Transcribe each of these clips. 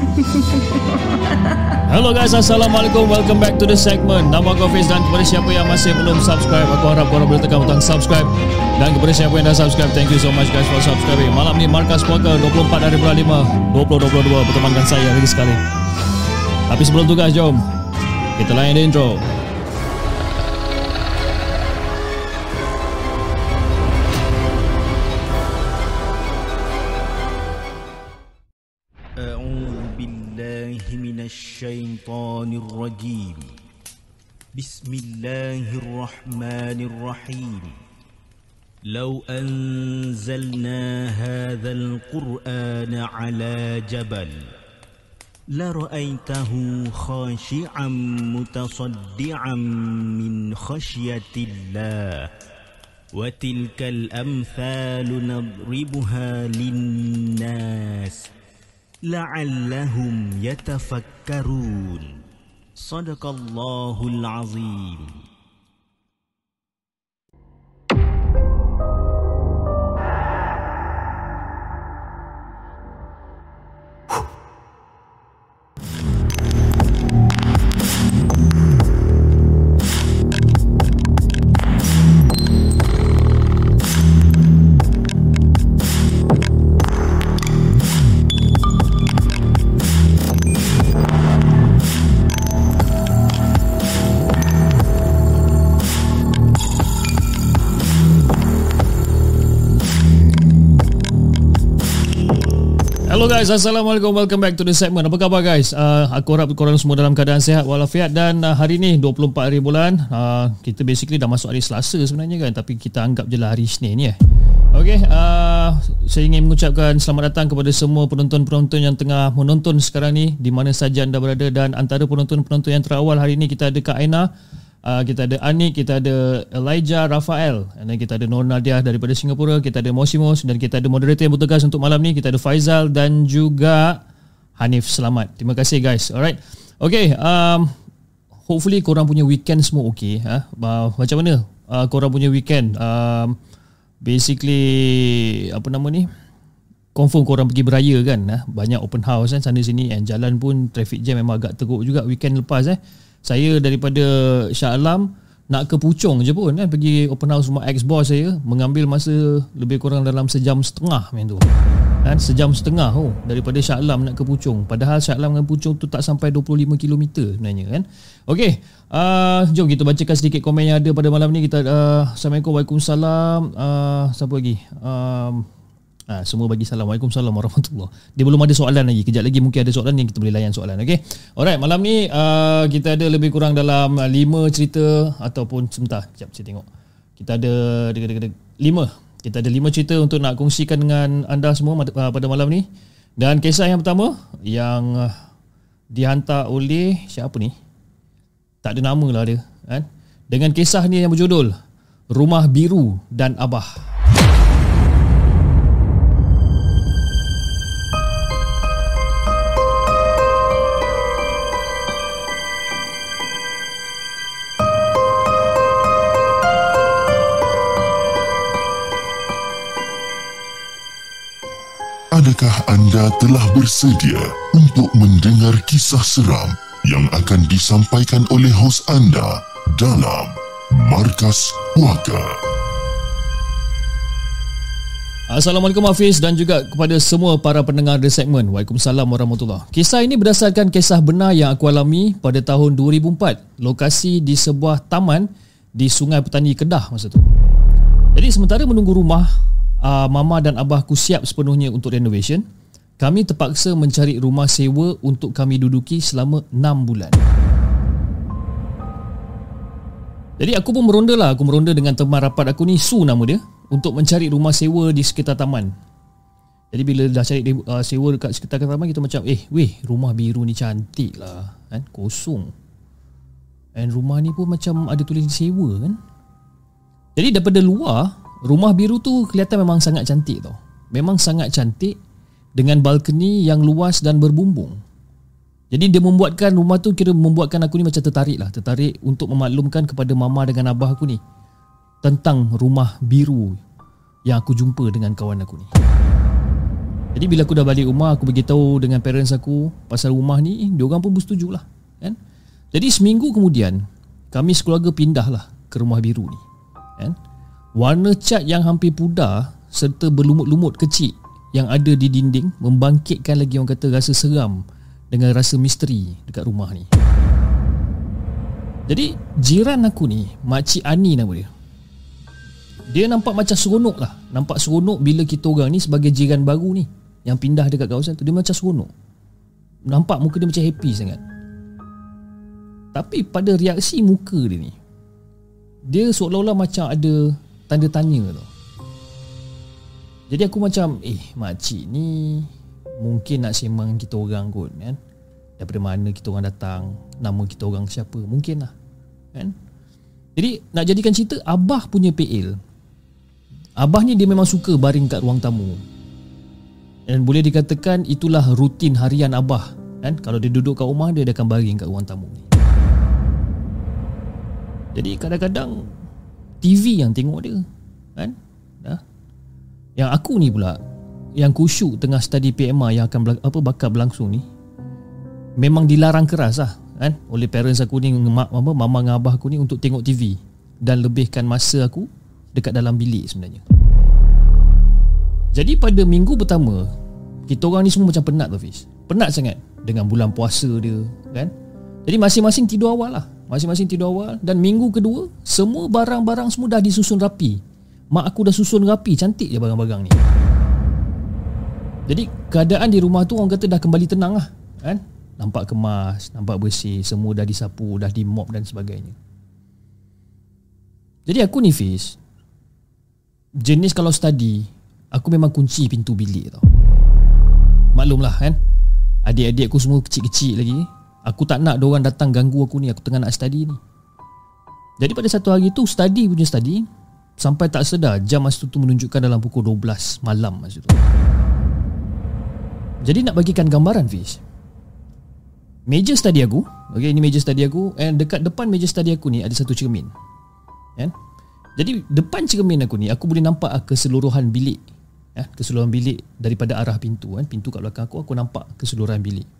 Hello guys, Assalamualaikum. Welcome back to the segment. Nama aku Hafiz dan kepada siapa yang masih belum subscribe, aku harap korang boleh tekan butang subscribe. Dan kepada siapa yang dah subscribe, thank you so much guys for subscribing. Malam ni Markas Puaka 24 hari bulan 5 2022 bertemankan saya lagi sekali. Tapi sebelum tu guys, jom kita the intro. أعوذ بالله من الشيطان الرجيم. بسم الله الرحمن الرحيم. لو أنزلنا هذا القرآن على جبل لرأيته خاشعا متصدعا من خشية الله وتلك الأمثال نضربها للناس la'allahum yatafakkarun. Sadaqallahul azim. Hello guys, Assalamualaikum. Welcome back to the segment. Apa khabar guys? Uh, aku harap korang semua dalam keadaan sehat walafiat dan uh, hari ni 24 hari bulan. Uh, kita basically dah masuk hari Selasa sebenarnya kan tapi kita anggap je lah hari Isnin ya. Okay, uh, saya ingin mengucapkan selamat datang kepada semua penonton-penonton yang tengah menonton sekarang ni di mana saja anda berada dan antara penonton-penonton yang terawal hari ni kita ada Kak Aina, Uh, kita ada Anik, kita ada Elijah Rafael dan kita ada Nur Nadia daripada Singapura, kita ada Mosimos dan kita ada moderator yang bertugas untuk malam ni, kita ada Faizal dan juga Hanif Selamat. Terima kasih guys. Alright. Okay, um, hopefully korang punya weekend semua okay. Ha? Uh, macam mana uh, korang punya weekend? Um, basically, apa nama ni? Confirm korang pergi beraya kan? Ha? Banyak open house kan sana sini and jalan pun traffic jam memang agak teruk juga weekend lepas eh. Saya daripada Shah Alam nak ke Puchong je pun kan pergi open house rumah ex boss saya mengambil masa lebih kurang dalam sejam setengah macam tu. Kan sejam setengah oh daripada Shah Alam nak ke Puchong. Padahal Shah Alam dengan Puchong tu tak sampai 25 km sebenarnya kan. Okey, uh, jom kita bacakan sedikit komen yang ada pada malam ni kita uh, Assalamualaikum Waalaikumsalam uh, siapa lagi? Um, Ha, semua bagi salam. Waalaikumsalam warahmatullahi Dia belum ada soalan lagi. Kejap lagi mungkin ada soalan yang kita boleh layan soalan. Okay? Alright, malam ni uh, kita ada lebih kurang dalam uh, lima cerita ataupun sebentar. Kejap saya tengok. Kita ada lima. Kita ada lima cerita untuk nak kongsikan dengan anda semua uh, pada malam ni. Dan kisah yang pertama yang uh, dihantar oleh siapa ni? Tak ada nama lah dia. Kan? Dengan kisah ni yang berjudul Rumah Biru dan Abah. Adakah anda telah bersedia untuk mendengar kisah seram yang akan disampaikan oleh hos anda dalam Markas Puaka? Assalamualaikum Hafiz dan juga kepada semua para pendengar The Segment. Waalaikumsalam warahmatullahi Kisah ini berdasarkan kisah benar yang aku alami pada tahun 2004. Lokasi di sebuah taman di Sungai Petani Kedah masa tu. Jadi sementara menunggu rumah uh, mama dan abahku siap sepenuhnya untuk renovation, kami terpaksa mencari rumah sewa untuk kami duduki selama 6 bulan. Jadi aku pun meronda lah, aku meronda dengan teman rapat aku ni, Su nama dia, untuk mencari rumah sewa di sekitar taman. Jadi bila dah cari uh, sewa dekat sekitar taman, kita macam, eh weh, rumah biru ni cantik lah, kan? kosong. And rumah ni pun macam ada tulis sewa kan? Jadi daripada luar Rumah biru tu kelihatan memang sangat cantik tau Memang sangat cantik Dengan balkoni yang luas dan berbumbung Jadi dia membuatkan rumah tu Kira membuatkan aku ni macam tertarik lah Tertarik untuk memaklumkan kepada mama dengan abah aku ni Tentang rumah biru Yang aku jumpa dengan kawan aku ni Jadi bila aku dah balik rumah Aku beritahu dengan parents aku Pasal rumah ni Diorang pun bersetuju lah kan? Jadi seminggu kemudian Kami sekeluarga pindah lah Ke rumah biru ni kan? Warna cat yang hampir pudar serta berlumut-lumut kecil yang ada di dinding membangkitkan lagi orang kata rasa seram dengan rasa misteri dekat rumah ni. Jadi jiran aku ni, Makcik Ani nama dia. Dia nampak macam seronok lah. Nampak seronok bila kita orang ni sebagai jiran baru ni yang pindah dekat kawasan tu. Dia macam seronok. Nampak muka dia macam happy sangat. Tapi pada reaksi muka dia ni, dia seolah-olah macam ada tanda tanya tu. Jadi aku macam eh makcik ni mungkin nak sembang kita orang kot kan. Daripada mana kita orang datang, nama kita orang siapa, mungkin lah. Kan? Jadi nak jadikan cerita Abah punya PL. Abah ni dia memang suka baring kat ruang tamu. Dan boleh dikatakan itulah rutin harian Abah. Kan? Kalau dia duduk kat rumah dia, dia akan baring kat ruang tamu ni. Jadi kadang-kadang TV yang tengok dia kan? Dah. Yang aku ni pula yang kusyuk tengah study PMA yang akan apa bakal berlangsung ni memang dilarang keras lah kan? Oleh parents aku ni mak apa mama dengan abah aku ni untuk tengok TV dan lebihkan masa aku dekat dalam bilik sebenarnya. Jadi pada minggu pertama kita orang ni semua macam penat tu Fiz penat sangat dengan bulan puasa dia kan? Jadi masing-masing tidur awal lah Masing-masing tidur awal Dan minggu kedua Semua barang-barang semua dah disusun rapi. Mak aku dah susun rapi Cantik je barang-barang ni. Jadi keadaan di rumah tu Orang kata dah kembali tenang lah kan? Nampak kemas Nampak bersih Semua dah disapu Dah di mop dan sebagainya. Jadi aku ni Fiz Jenis kalau study Aku memang kunci pintu bilik tau. Maklumlah kan? Adik-adik aku semua kecil-kecil lagi Aku tak nak orang datang ganggu aku ni Aku tengah nak study ni Jadi pada satu hari tu Study punya study Sampai tak sedar Jam masa tu menunjukkan dalam pukul 12 malam masa tu Jadi nak bagikan gambaran Fish Meja study aku Okay ini meja study aku And dekat depan meja study aku ni Ada satu cermin kan? Jadi depan cermin aku ni Aku boleh nampak keseluruhan bilik ya? Keseluruhan bilik Daripada arah pintu kan? Pintu kat belakang aku Aku nampak keseluruhan bilik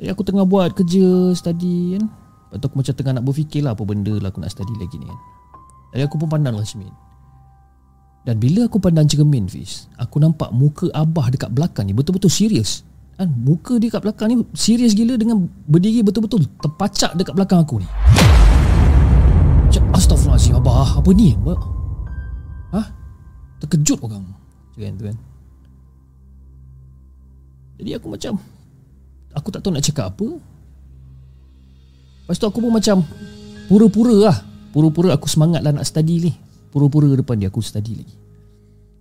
jadi aku tengah buat kerja study kan? Lepas tu aku macam tengah nak berfikir lah Apa benda lah aku nak study lagi ni kan? Jadi aku pun pandang lah cermin Dan bila aku pandang cermin Fiz Aku nampak muka Abah dekat belakang ni Betul-betul serius. Kan? Muka dia kat belakang ni Serius gila dengan berdiri betul-betul Terpacak dekat belakang aku ni. Macam Astaghfirullahaladzim Abah Apa ni? Hah? Terkejut orang Macam tu kan? Jadi aku macam Aku tak tahu nak cakap apa. Lepas tu aku pun macam Pura-pura lah. Pura-pura aku semangat lah nak study ni. Pura-pura depan dia aku study lagi.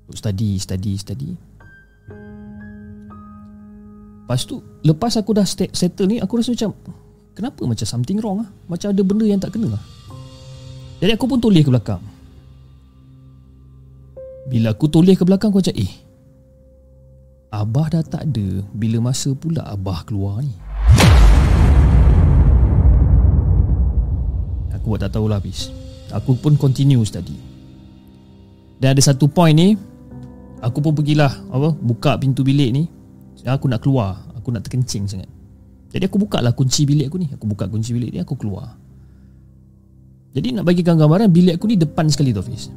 Untuk study, study, study. Lepas tu Lepas aku dah settle ni Aku rasa macam Kenapa macam something wrong lah Macam ada benda yang tak kena lah. Jadi aku pun toleh ke belakang. Bila aku toleh ke belakang Aku macam eh Abah dah tak ada Bila masa pula Abah keluar ni? Aku buat tak tahulah habis Aku pun continue study Dan ada satu point ni Aku pun pergilah apa, Buka pintu bilik ni. Aku nak keluar Aku nak terkencing sangat. Jadi aku buka lah kunci bilik aku ni. Aku buka kunci bilik ni Aku keluar. Jadi nak bagikan gambaran Bilik aku ni depan sekali tu Hafiz.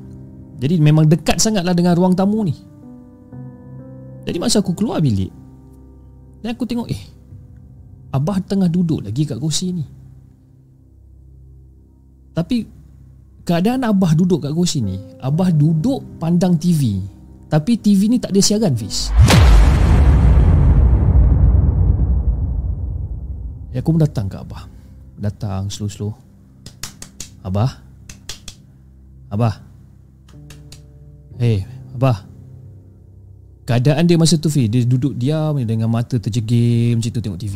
Jadi memang dekat sangat lah Dengan ruang tamu ni jadi masa aku keluar bilik. Dan aku tengok eh Abah tengah duduk lagi kat kursi ni. Tapi Keadaan Abah duduk kat kursi ni Abah duduk pandang TV Tapi TV ni tak ada siaran Fiz. Ya aku pun datang ke Abah. Datang slow-slow. Abah? Abah? Hei Abah Keadaan dia masa tu Fi Dia duduk diam Dengan mata terjegim Macam tu tengok TV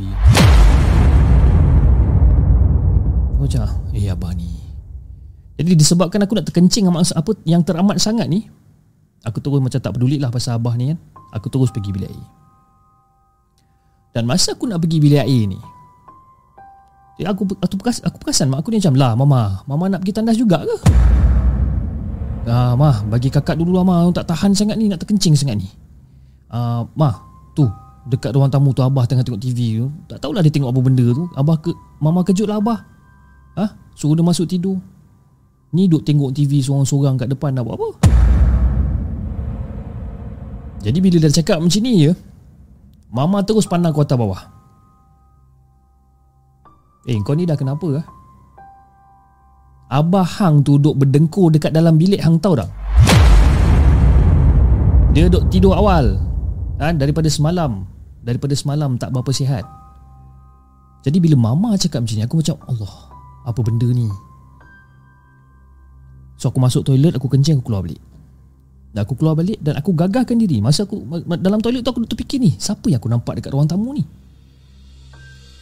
Macam Eh abah ni. Jadi disebabkan aku nak terkencing apa yang teramat sangat ni Aku terus macam tak peduli lah pasal Abah ni kan. Aku terus pergi bilik air. Dan masa aku nak pergi bilik air ni aku aku perasan, aku perasan mak aku ni macam lah mama mama nak pergi tandas juga ke? Ah mah bagi kakak dulu lah mah tak tahan sangat ni nak terkencing sangat ni ah mah tu dekat ruang tamu tu abah tengah tengok TV tu tak tahulah dia tengok apa benda tu. Abah ke mama kejut lah abah. Ah suruh dia masuk tidur. Ni duk tengok TV seorang-seorang kat depan nak buat apa? Jadi bila dia cakap macam ni ya mama terus pandang ke atas bawah. Eh kau ni dah kenapa lah Abah Hang tu duduk berdengkur dekat dalam bilik Hang tahu tak Dia duduk tidur awal ha, Daripada semalam Daripada semalam tak berapa sihat. Jadi bila mama cakap macam ni Aku macam Allah Apa benda ni? So aku masuk toilet Aku kencing aku keluar balik. Dan aku keluar balik Dan aku gagahkan diri. Masa aku Dalam toilet tu aku duduk fikir ni Siapa yang aku nampak dekat ruang tamu ni?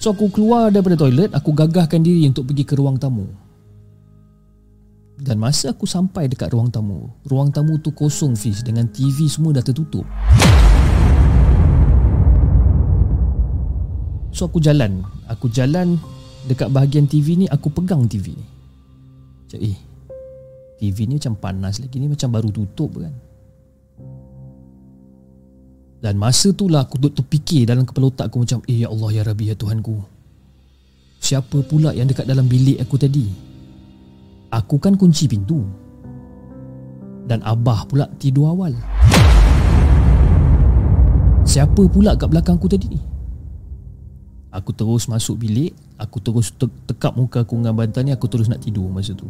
So aku keluar daripada toilet Aku gagahkan diri untuk pergi ke ruang tamu. Dan masa aku sampai dekat ruang tamu Ruang tamu tu kosong Fiz Dengan TV semua dah tertutup So aku jalan. Aku jalan Dekat bahagian TV ni Aku pegang TV ni. Macam eh TV ni macam panas lagi ni Macam baru tutup kan. Dan masa tu lah aku duduk terfikir dalam kepala otak aku macam Eh ya Allah ya Rabbi ya Tuhanku. Siapa pula yang dekat dalam bilik aku tadi? Aku kan kunci pintu. Dan Abah pula tidur awal. Siapa pula kat belakang aku tadi? ni Aku terus masuk bilik Aku terus te- tekap muka aku dengan bantal ni Aku terus nak tidur masa tu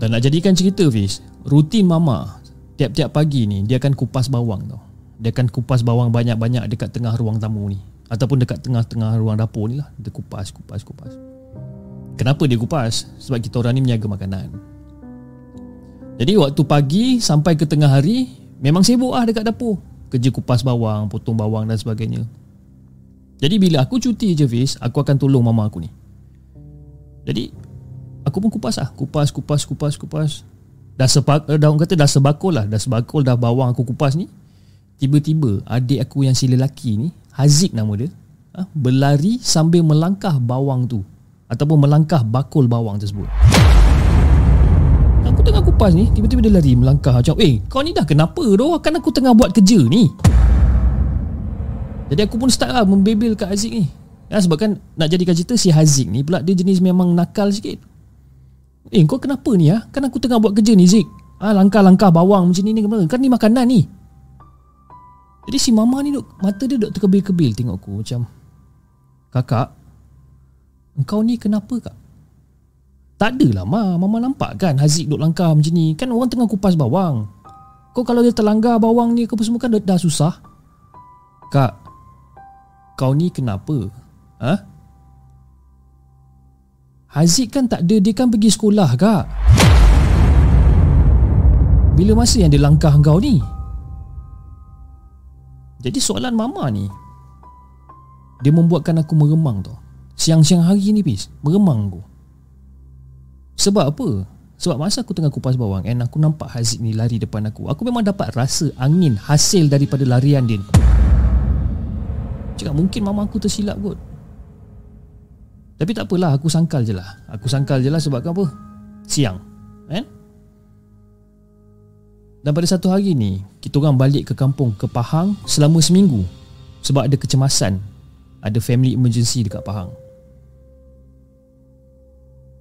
Dan nak jadikan cerita Fiz Rutin mama tiap-tiap pagi ni dia akan kupas bawang tau. Dia akan kupas bawang banyak-banyak dekat tengah ruang tamu ni ataupun dekat tengah-tengah ruang dapur ni lah. Dia kupas, kupas, kupas. Kenapa dia kupas? Sebab kita orang ni menjaga makanan. Jadi waktu pagi sampai ke tengah hari memang sibuk lah dekat dapur. Kerja kupas bawang, potong bawang dan sebagainya. Jadi bila aku cuti je Fiz, aku akan tolong mama aku ni. Jadi aku pun kupas lah. Kupas, kupas, kupas, kupas dah sepak eh, dah kata dah sebakul lah dah sebakul dah bawang aku kupas ni tiba-tiba adik aku yang si lelaki ni Haziq nama dia ha, berlari sambil melangkah bawang tu ataupun melangkah bakul bawang tersebut aku tengah kupas ni tiba-tiba dia lari melangkah macam eh kau ni dah kenapa doh kan aku tengah buat kerja ni. Jadi aku pun start lah membebel kat Haziq ni. Ya, sebab kan nak jadikan cerita si Haziq ni pula dia jenis memang nakal sikit. Eh kau kenapa ni ah? Kan aku tengah buat kerja ni Zik ah, Langkah-langkah bawang macam ni ni Kan ni makanan ni. Jadi si mama ni duk, Mata dia duk terkebil-kebil tengok aku Macam Kakak Engkau ni kenapa kak? Tak adalah ma Mama nampak kan Haziq duk langkah macam ni? Kan orang tengah kupas bawang. Kau kalau dia terlanggar bawang ni Kau semua kan dah, dah susah. Kak Kau ni kenapa? Ha? Haziq kan tak ada Dia kan pergi sekolah kak. Bila masa yang dia langkah kau ni? Jadi soalan mama ni Dia membuatkan aku meremang tau. Siang-siang hari ni bis Meremang aku Sebab apa? Sebab masa aku tengah kupas bawang And aku nampak Haziq ni lari depan aku Aku memang dapat rasa angin Hasil daripada larian dia Cakap mungkin mama aku tersilap kot. Tapi tak apalah aku sangkal je lah. Aku sangkal je lah sebab apa? Siang Kan? Dan pada satu hari ni Kita orang balik ke kampung ke Pahang Selama seminggu Sebab ada kecemasan. Ada family emergency dekat Pahang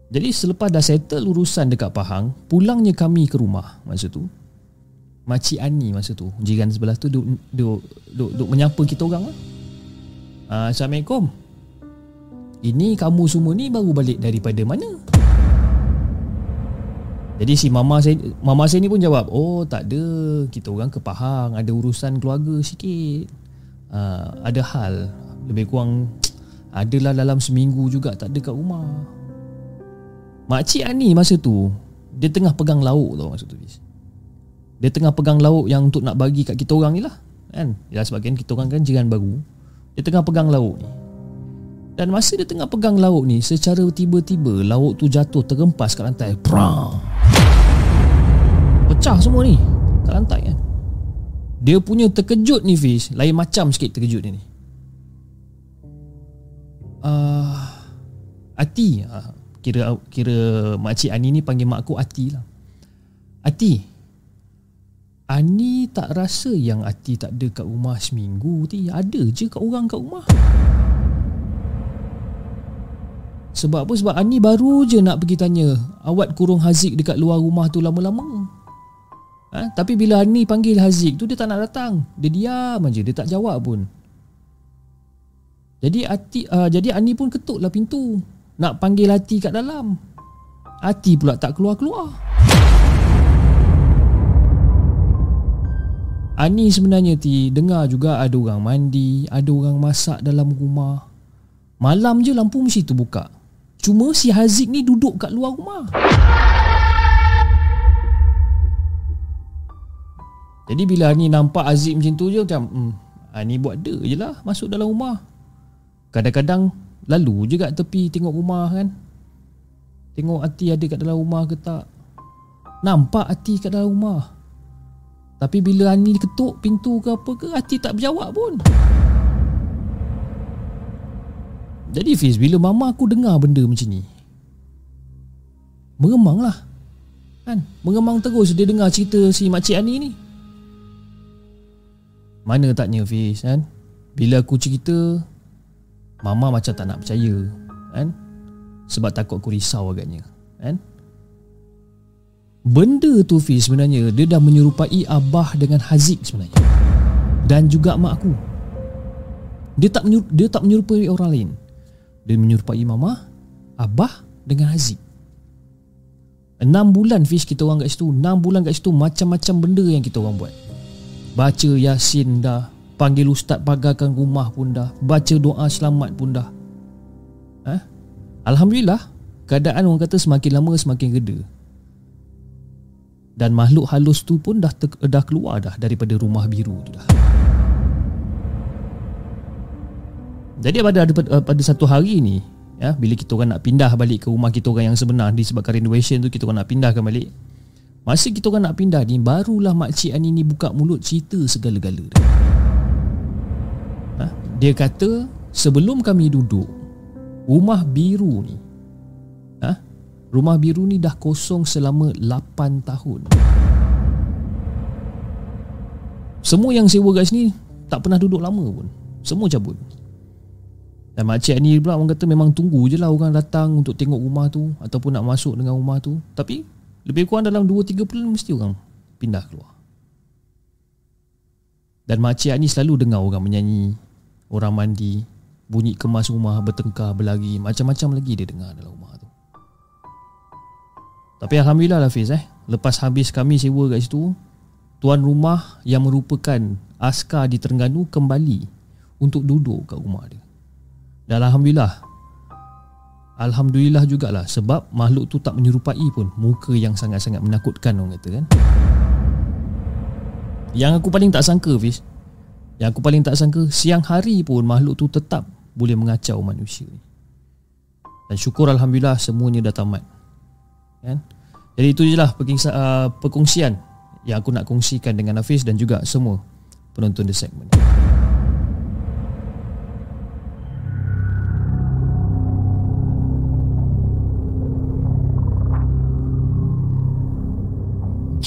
Jadi selepas dah settle urusan dekat Pahang Pulangnya kami ke rumah Masa tu Makcik Ani masa tu Jiran sebelah tu Duk, duk, duk, duk menyapa kita orang lah Uh, Assalamualaikum ini kamu semua ni baru balik daripada mana? Jadi si mama saya mama saya ni pun jawab, "Oh, tak ada. Kita orang ke Pahang, ada urusan keluarga sikit. Uh, ada hal lebih kurang adalah dalam seminggu juga tak ada kat rumah." Makcik Ani masa tu dia tengah pegang lauk tau masa tu. Dia tengah pegang lauk yang untuk nak bagi kat kita orang ni lah. Kan? Ya sebab kan kita orang kan jiran baru. Dia tengah pegang lauk ni. Dan masa dia tengah pegang lauk ni Secara tiba-tiba Lauk tu jatuh terempas kat lantai Prang Pecah semua ni Kat lantai kan Dia punya terkejut ni Fiz Lain macam sikit terkejut dia ni uh, Ati uh, Kira kira makcik Ani ni panggil mak aku Ati lah. Ati Ani tak rasa yang Ati tak ada kat rumah seminggu ti Ada je kat orang kat rumah. Sebab apa? Sebab Ani baru je nak pergi tanya Awat kurung Haziq dekat luar rumah tu lama-lama. Ha? Tapi bila Ani panggil Haziq tu Dia tak nak datang. Dia diam aja Dia tak jawab pun. Jadi Ati, uh, jadi Ani pun ketuk lah pintu Nak panggil Ati kat dalam Ati pula tak keluar-keluar Ani sebenarnya ti dengar juga ada orang mandi, ada orang masak dalam rumah. Malam je lampu mesti terbuka. Cuma si Haziq ni duduk kat luar rumah Jadi bila ni nampak Haziq macam tu je Macam hmm, Ani ah, buat ada je lah Masuk dalam rumah Kadang-kadang Lalu kat tepi tengok rumah kan? Tengok Ati ada kat dalam rumah ke tak? Nampak Ati kat dalam rumah. Tapi bila Ani ketuk pintu ke apa ke Ati tak berjawab pun. Jadi Fiz bila mama aku dengar benda macam ni Mengemang lah. Kan? Mengemang terus dia dengar cerita si makcik Ani ni. Mana taknya Fiz kan? Bila aku cerita Mama macam tak nak percaya kan? Sebab takut aku risau agaknya kan? Benda tu Fiz sebenarnya Dia dah menyerupai Abah dengan Haziq sebenarnya. Dan juga mak aku. Dia tak menyerupai, dia tak menyerupai orang lain. Dia menyerupai mama Abah dengan Haziq. Enam bulan Fish kita orang kat situ. Enam bulan kat situ Macam-macam benda yang kita orang buat. Baca Yasin dah Panggil ustaz pagarkan rumah pun dah Baca doa selamat pun dah ha? Alhamdulillah Keadaan orang kata semakin lama semakin gede Dan makhluk halus tu pun dah, te- dah keluar dah Daripada rumah biru tu dah Jadi pada ada pada, satu hari ni ya bila kita orang nak pindah balik ke rumah kita orang yang sebenar disebabkan renovation tu kita orang nak pindahkan balik. Masa kita orang nak pindah ni barulah mak cik Ani ni buka mulut cerita segala-gala dia. Dia kata sebelum kami duduk rumah biru ni ha? rumah biru ni dah kosong selama 8 tahun. Semua yang sewa kat sini tak pernah duduk lama pun. Semua cabut. Dan makcik ni pula orang kata memang tunggu je lah orang datang untuk tengok rumah tu Ataupun nak masuk dengan rumah tu Tapi lebih kurang dalam 2-3 bulan mesti orang pindah keluar Dan makcik ni selalu dengar orang menyanyi Orang mandi Bunyi kemas rumah bertengkar berlari Macam-macam lagi dia dengar dalam rumah tu. Tapi Alhamdulillah lah Fiz eh. Lepas habis kami sewa kat situ Tuan rumah yang merupakan askar di Terengganu kembali Untuk duduk kat rumah dia. Dan Alhamdulillah Alhamdulillah jugalah Sebab makhluk tu tak menyerupai pun Muka yang sangat-sangat menakutkan orang kata kan. Yang aku paling tak sangka Fiz Yang aku paling tak sangka Siang hari pun makhluk tu tetap Boleh mengacau manusia ni Dan syukur Alhamdulillah semuanya dah tamat kan? Jadi itu je lah uh, perkongsian Yang aku nak kongsikan dengan Hafiz Dan juga semua penonton The Segment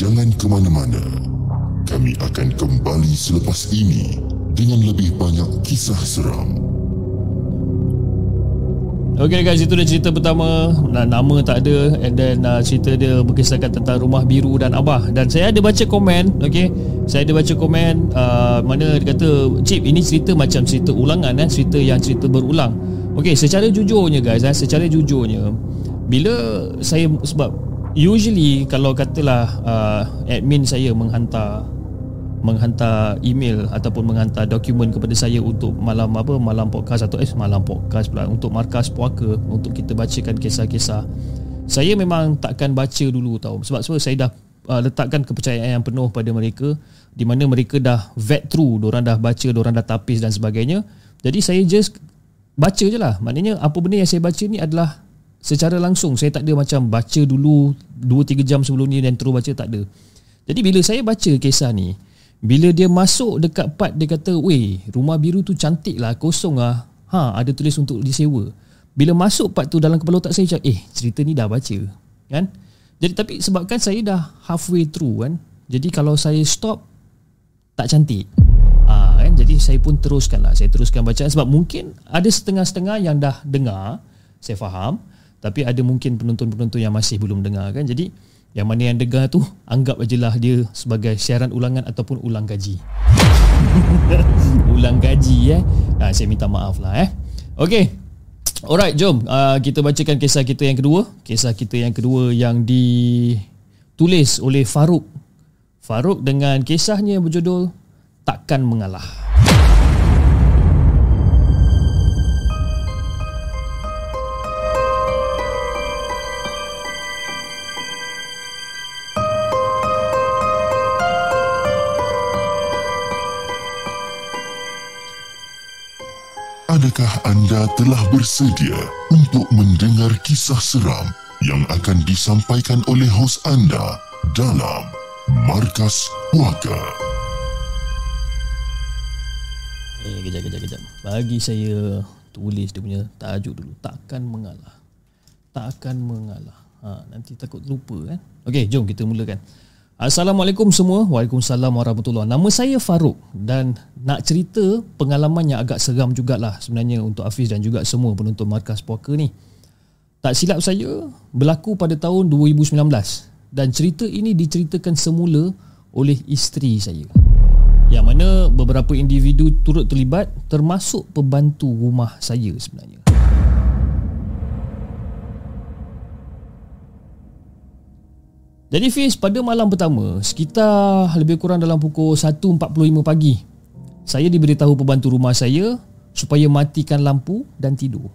Jangan ke mana-mana. Kami akan kembali selepas ini dengan lebih banyak kisah seram. Okay guys, itu dah cerita pertama Nama tak ada And then uh, cerita dia berkisahkan tentang rumah biru dan abah Dan saya ada baca komen Okay Saya ada baca komen uh, Mana dia kata Cip, ini cerita macam cerita ulangan eh? Cerita yang cerita berulang Okay, secara jujurnya guys eh? Secara jujurnya Bila saya Sebab Usually kalau katalah uh, admin saya menghantar menghantar email ataupun menghantar dokumen kepada saya untuk malam apa malam podcast atau eh malam podcast pula untuk markas puaka untuk kita bacakan kisah-kisah. Saya memang takkan baca dulu tahu sebab sebab saya dah uh, letakkan kepercayaan yang penuh pada mereka di mana mereka dah vet through, orang dah baca, orang dah tapis dan sebagainya. Jadi saya just baca je lah maknanya apa benda yang saya baca ni adalah secara langsung saya tak ada macam baca dulu 2-3 jam sebelum ni dan terus baca tak ada jadi bila saya baca kisah ni bila dia masuk dekat part dia kata weh rumah biru tu cantik lah kosong lah. Ha ada tulis untuk disewa. Bila masuk part tu dalam kepala otak saya macam eh cerita ni dah baca kan? Jadi tapi sebabkan saya dah halfway through kan? Jadi kalau saya stop tak cantik. Ha, kan? Jadi saya pun teruskan lah. Saya teruskan bacaan sebab mungkin ada setengah-setengah yang dah dengar saya faham. Tapi ada mungkin penonton-penonton yang masih belum dengar kan? Jadi yang mana yang dengar tu anggap ajalah dia sebagai siaran ulangan ataupun ulang gaji. Ulang gaji eh? Ha, saya minta maaf lah eh? Okay Alright jom. Uh, kita bacakan kisah kita yang kedua. Kisah kita yang kedua yang ditulis oleh Faruk Faruk dengan kisahnya berjudul Takkan Mengalah Adakah anda telah bersedia untuk mendengar kisah seram yang akan disampaikan oleh hos anda dalam Markas Puaka? Eh, kejap, kejap, kejap. Bagi saya tulis dia punya tajuk dulu. Takkan mengalah. Takkan mengalah. Ha, nanti takut lupa kan. Okey, jom kita mulakan. Assalamualaikum semua. Waalaikumsalam warahmatullahi Nama saya Faruk dan nak cerita pengalaman yang agak seram jugalah sebenarnya untuk Hafiz dan juga semua penonton Markas Puaka ni. Tak silap saya berlaku pada tahun 2019 dan cerita ini diceritakan semula oleh isteri saya. Yang mana beberapa individu turut terlibat termasuk pembantu rumah saya sebenarnya. Jadi Fiz pada malam pertama Sekitar lebih kurang dalam pukul 1.45 pagi Saya diberitahu pembantu rumah saya Supaya matikan lampu dan tidur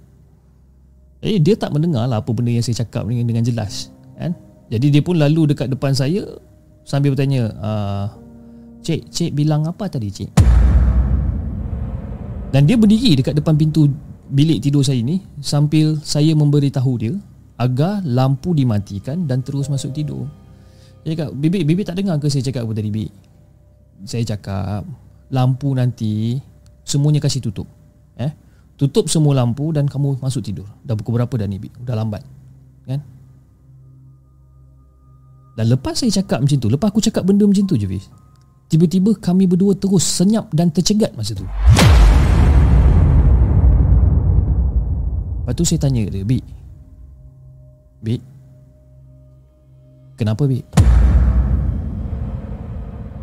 Jadi dia tak mendengar lah apa benda yang saya cakap ni dengan jelas kan? Jadi dia pun lalu dekat depan saya Sambil bertanya uh, Cik, cik bilang apa tadi cik? Dan dia berdiri dekat depan pintu bilik tidur saya ni Sambil saya memberitahu dia Agar lampu dimatikan dan terus masuk tidur dia cakap, Bibi, Bibi tak dengar ke saya cakap apa tadi, Bibi? Saya cakap, lampu nanti semuanya kasih tutup. Eh? Tutup semua lampu dan kamu masuk tidur. Dah pukul berapa dah ni, Bibi? Dah lambat. Kan? Dan lepas saya cakap macam tu, lepas aku cakap benda macam tu je, Fiz. Tiba-tiba kami berdua terus senyap dan tercegat masa tu. Lepas tu saya tanya dia, Bik. Bik. Kenapa, Bik?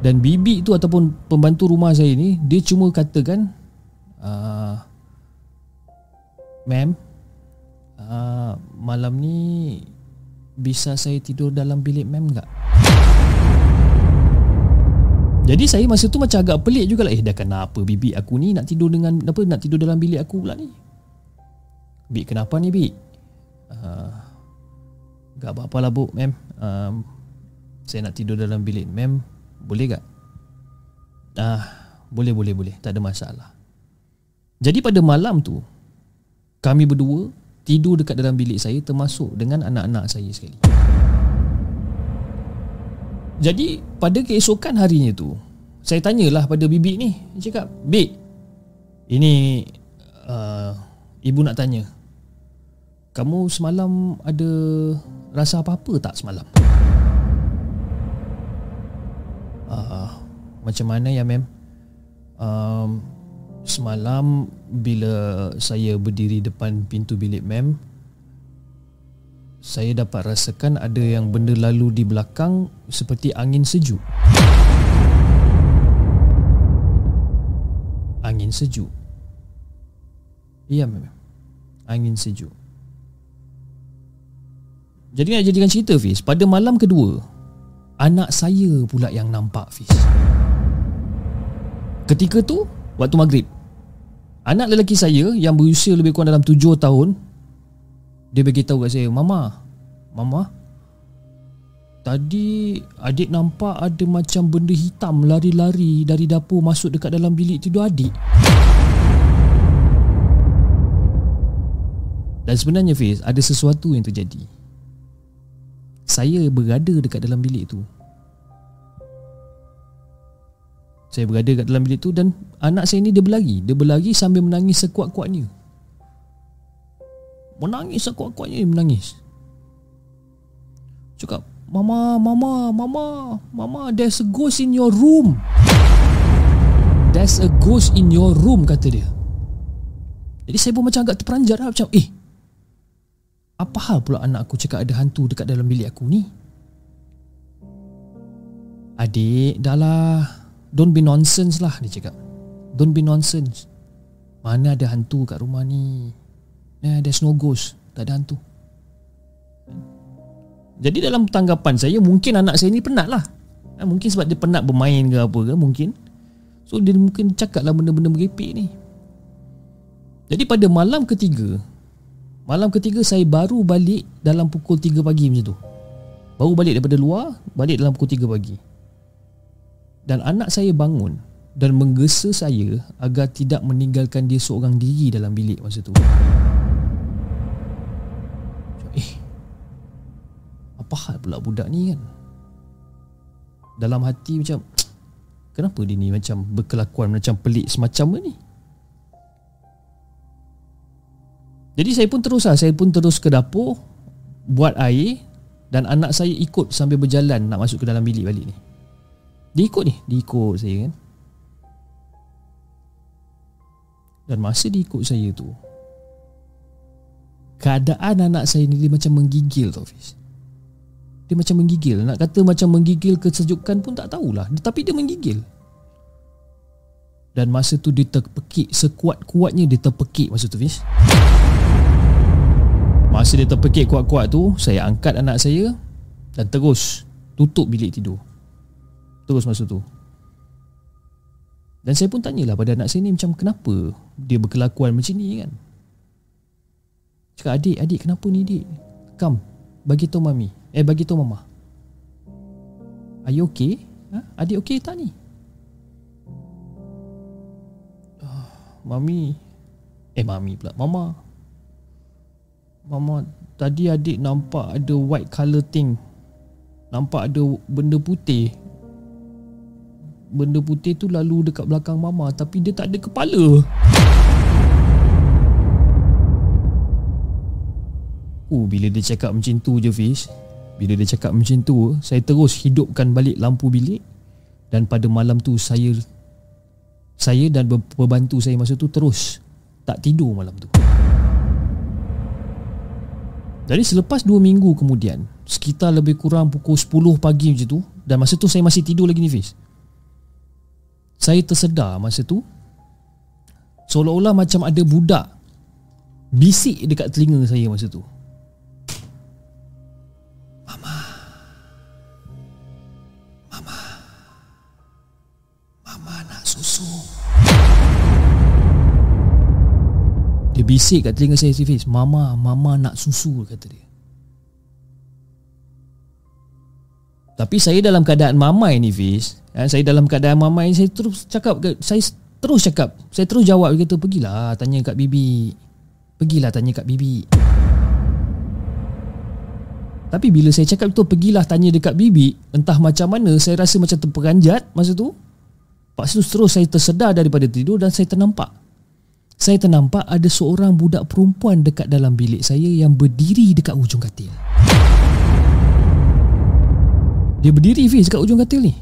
Dan bibi tu ataupun pembantu rumah saya ni Dia cuma katakan uh, Ma'am uh, Malam ni Bisa saya tidur dalam bilik ma'am tak? Jadi saya masa tu macam agak pelik juga lah Eh dah kenapa bibi aku ni nak tidur dengan apa Nak tidur dalam bilik aku pula ni Bik kenapa ni Bik? Uh, gak apa-apa lah bu ma'am uh, Saya nak tidur dalam bilik ma'am boleh tak? Ah, boleh boleh boleh, tak ada masalah. Jadi pada malam tu kami berdua tidur dekat dalam bilik saya termasuk dengan anak-anak saya sekali. Jadi pada keesokan harinya tu saya tanyalah pada bibi ni, dia cakap, "Bik, ini uh, ibu nak tanya. Kamu semalam ada rasa apa-apa tak semalam?" Uh, macam mana ya mem um, semalam bila saya berdiri depan pintu bilik mem saya dapat rasakan ada yang benda lalu di belakang seperti angin sejuk. Angin sejuk. Iya mem angin sejuk. Jadi nak jadikan cerita Fiz Pada malam kedua anak saya pula yang nampak Fiz. Ketika tu, waktu maghrib, anak lelaki saya yang berusia lebih kurang dalam tujuh tahun, dia beritahu kat saya, Mama, Mama, tadi adik nampak ada macam benda hitam lari-lari dari dapur masuk dekat dalam bilik tidur adik. Dan sebenarnya Fiz Ada sesuatu yang terjadi Saya berada dekat dalam bilik tu Saya berada dekat dalam bilik tu Dan anak saya ni dia berlari Dia berlari sambil menangis sekuat-kuatnya Menangis sekuat-kuatnya dia menangis Cakap Mama, Mama, Mama, Mama, there's a ghost in your room. There's a ghost in your room, kata dia. Jadi saya pun macam agak terperanjat lah. Macam, eh, apa hal pula anak aku cakap ada hantu dekat dalam bilik aku ni? Adik, dah lah. Don't be nonsense lah, dia cakap. Don't be nonsense. Mana ada hantu kat rumah ni? Eh, there's no ghost. Tak ada hantu. Jadi dalam tanggapan saya Mungkin anak saya ni penat lah ha, Mungkin sebab dia penat bermain ke apa ke Mungkin So dia mungkin cakap lah benda-benda merepek ni Jadi pada malam ketiga Malam ketiga saya baru balik Dalam pukul 3 pagi macam tu. Baru balik daripada luar Balik dalam pukul 3 pagi. Dan anak saya bangun Dan menggesa saya Agar tidak meninggalkan dia seorang diri dalam bilik masa tu. Apa hal pula budak ni kan? Dalam hati macam kenapa dia ni macam berkelakuan macam pelik semacam ni jadi saya pun terus lah saya pun terus ke dapur buat air dan anak saya ikut sambil berjalan nak masuk ke dalam bilik balik ni. Dia ikut ni dia ikut saya kan. Dan masa dia ikut saya tu keadaan anak saya ni dia macam menggigil tau Fiz. Dia macam menggigil. Nak kata macam menggigil kesejukan pun tak tahulah. Tapi dia menggigil. Dan masa tu dia terpekik Sekuat-kuatnya dia terpekik masa tu Fiz Masa dia terpekik kuat-kuat tu Saya angkat anak saya Dan terus tutup bilik tidur. Terus masa tu. Dan saya pun tanyalah pada anak saya ni Macam kenapa dia berkelakuan macam ni kan? Cakap adik, adik kenapa ni adik? Come, bagi tahu mami. Eh bagi tu mama. Are you okay? Ha? Adik okay tak ni? Oh, mami. Eh mami pula Mama Mama Tadi adik nampak ada white color thing. Nampak ada benda putih. Benda putih tu lalu dekat belakang mama Tapi dia tak ada kepala. Oh, bila dia cakap macam tu je Fish bila dia cakap macam tu Saya terus hidupkan balik lampu bilik. Dan pada malam tu saya Saya dan pembantu saya masa tu terus Tak tidur malam tu Jadi selepas 2 minggu kemudian Sekitar lebih kurang pukul 10 pagi macam tu Dan masa tu saya masih tidur lagi ni Fiz Saya tersedar masa tu Seolah-olah macam ada budak Bisik dekat telinga saya masa tu bisik kat telinga saya si Fiz. Mama, mama nak susu kata dia. Tapi saya dalam keadaan mamai ni Fiz eh, Saya dalam keadaan mamai Saya terus cakap Saya terus cakap Saya terus jawab Dia kata pergilah tanya kat bibi. Pergilah tanya kat bibi. Tapi bila saya cakap tu Pergilah tanya dekat bibi Entah macam mana Saya rasa macam terperanjat Masa tu. Lepas tu terus saya tersedar daripada tidur Dan saya ternampak saya ternampak ada seorang budak perempuan dekat dalam bilik saya yang berdiri dekat ujung katil. Dia berdiri Fiz dekat ujung katil ni.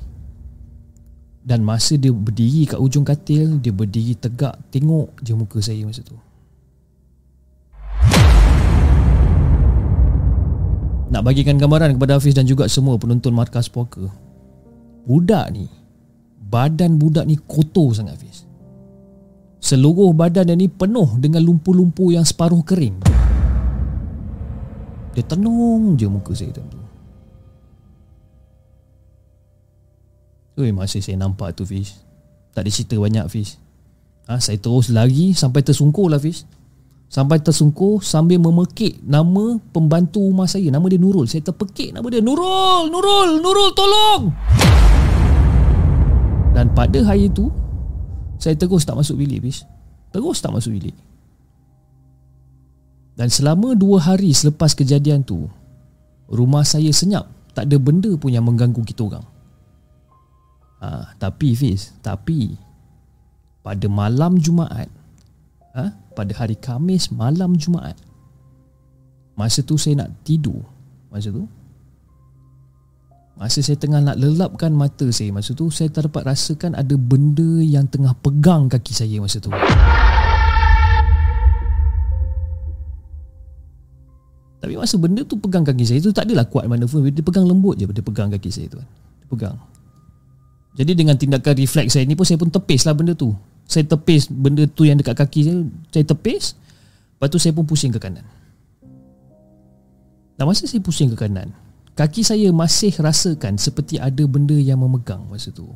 Dan masa dia berdiri kat ujung katil, dia berdiri tegak tengok je muka saya masa tu. Nak bagikan gambaran kepada Hafiz dan juga semua penonton Markas Poker. Budak ni, badan budak ni kotor sangat Hafiz. Seluruh badan dia ni penuh dengan lumpur-lumpur yang separuh kering. Dia tenung je muka saya tu. Ui, masih saya nampak tu Fish. Tak ada cerita banyak Fish. Ha, saya terus lari sampai tersungkur lah Fish. Sampai tersungkur sambil memekik nama pembantu rumah saya. Nama dia Nurul. Saya terpekik nama dia. Nurul! Nurul! Nurul tolong! Dan pada hari itu saya terus tak masuk bilik bis Terus tak masuk bilik. Dan selama dua hari selepas kejadian tu Rumah saya senyap. Tak ada benda pun yang mengganggu kita orang. Ha, Tapi Fiz Tapi Pada malam Jumaat ha, Pada hari Kamis malam Jumaat Masa tu saya nak tidur. Masa tu Masa saya tengah nak lelapkan mata saya Masa tu saya tak dapat rasakan Ada benda yang tengah pegang kaki saya masa tu Tapi masa benda tu pegang kaki saya tu tak adalah kuat mana pun dia pegang lembut je dia pegang kaki saya tu kan. Dia pegang. Jadi dengan tindakan refleks saya ni pun saya pun tepis lah benda tu. Saya tepis benda tu yang dekat kaki saya, saya tepis. Lepas tu saya pun pusing ke kanan. Dan masa saya pusing ke kanan, kaki saya masih rasakan seperti ada benda yang memegang masa tu.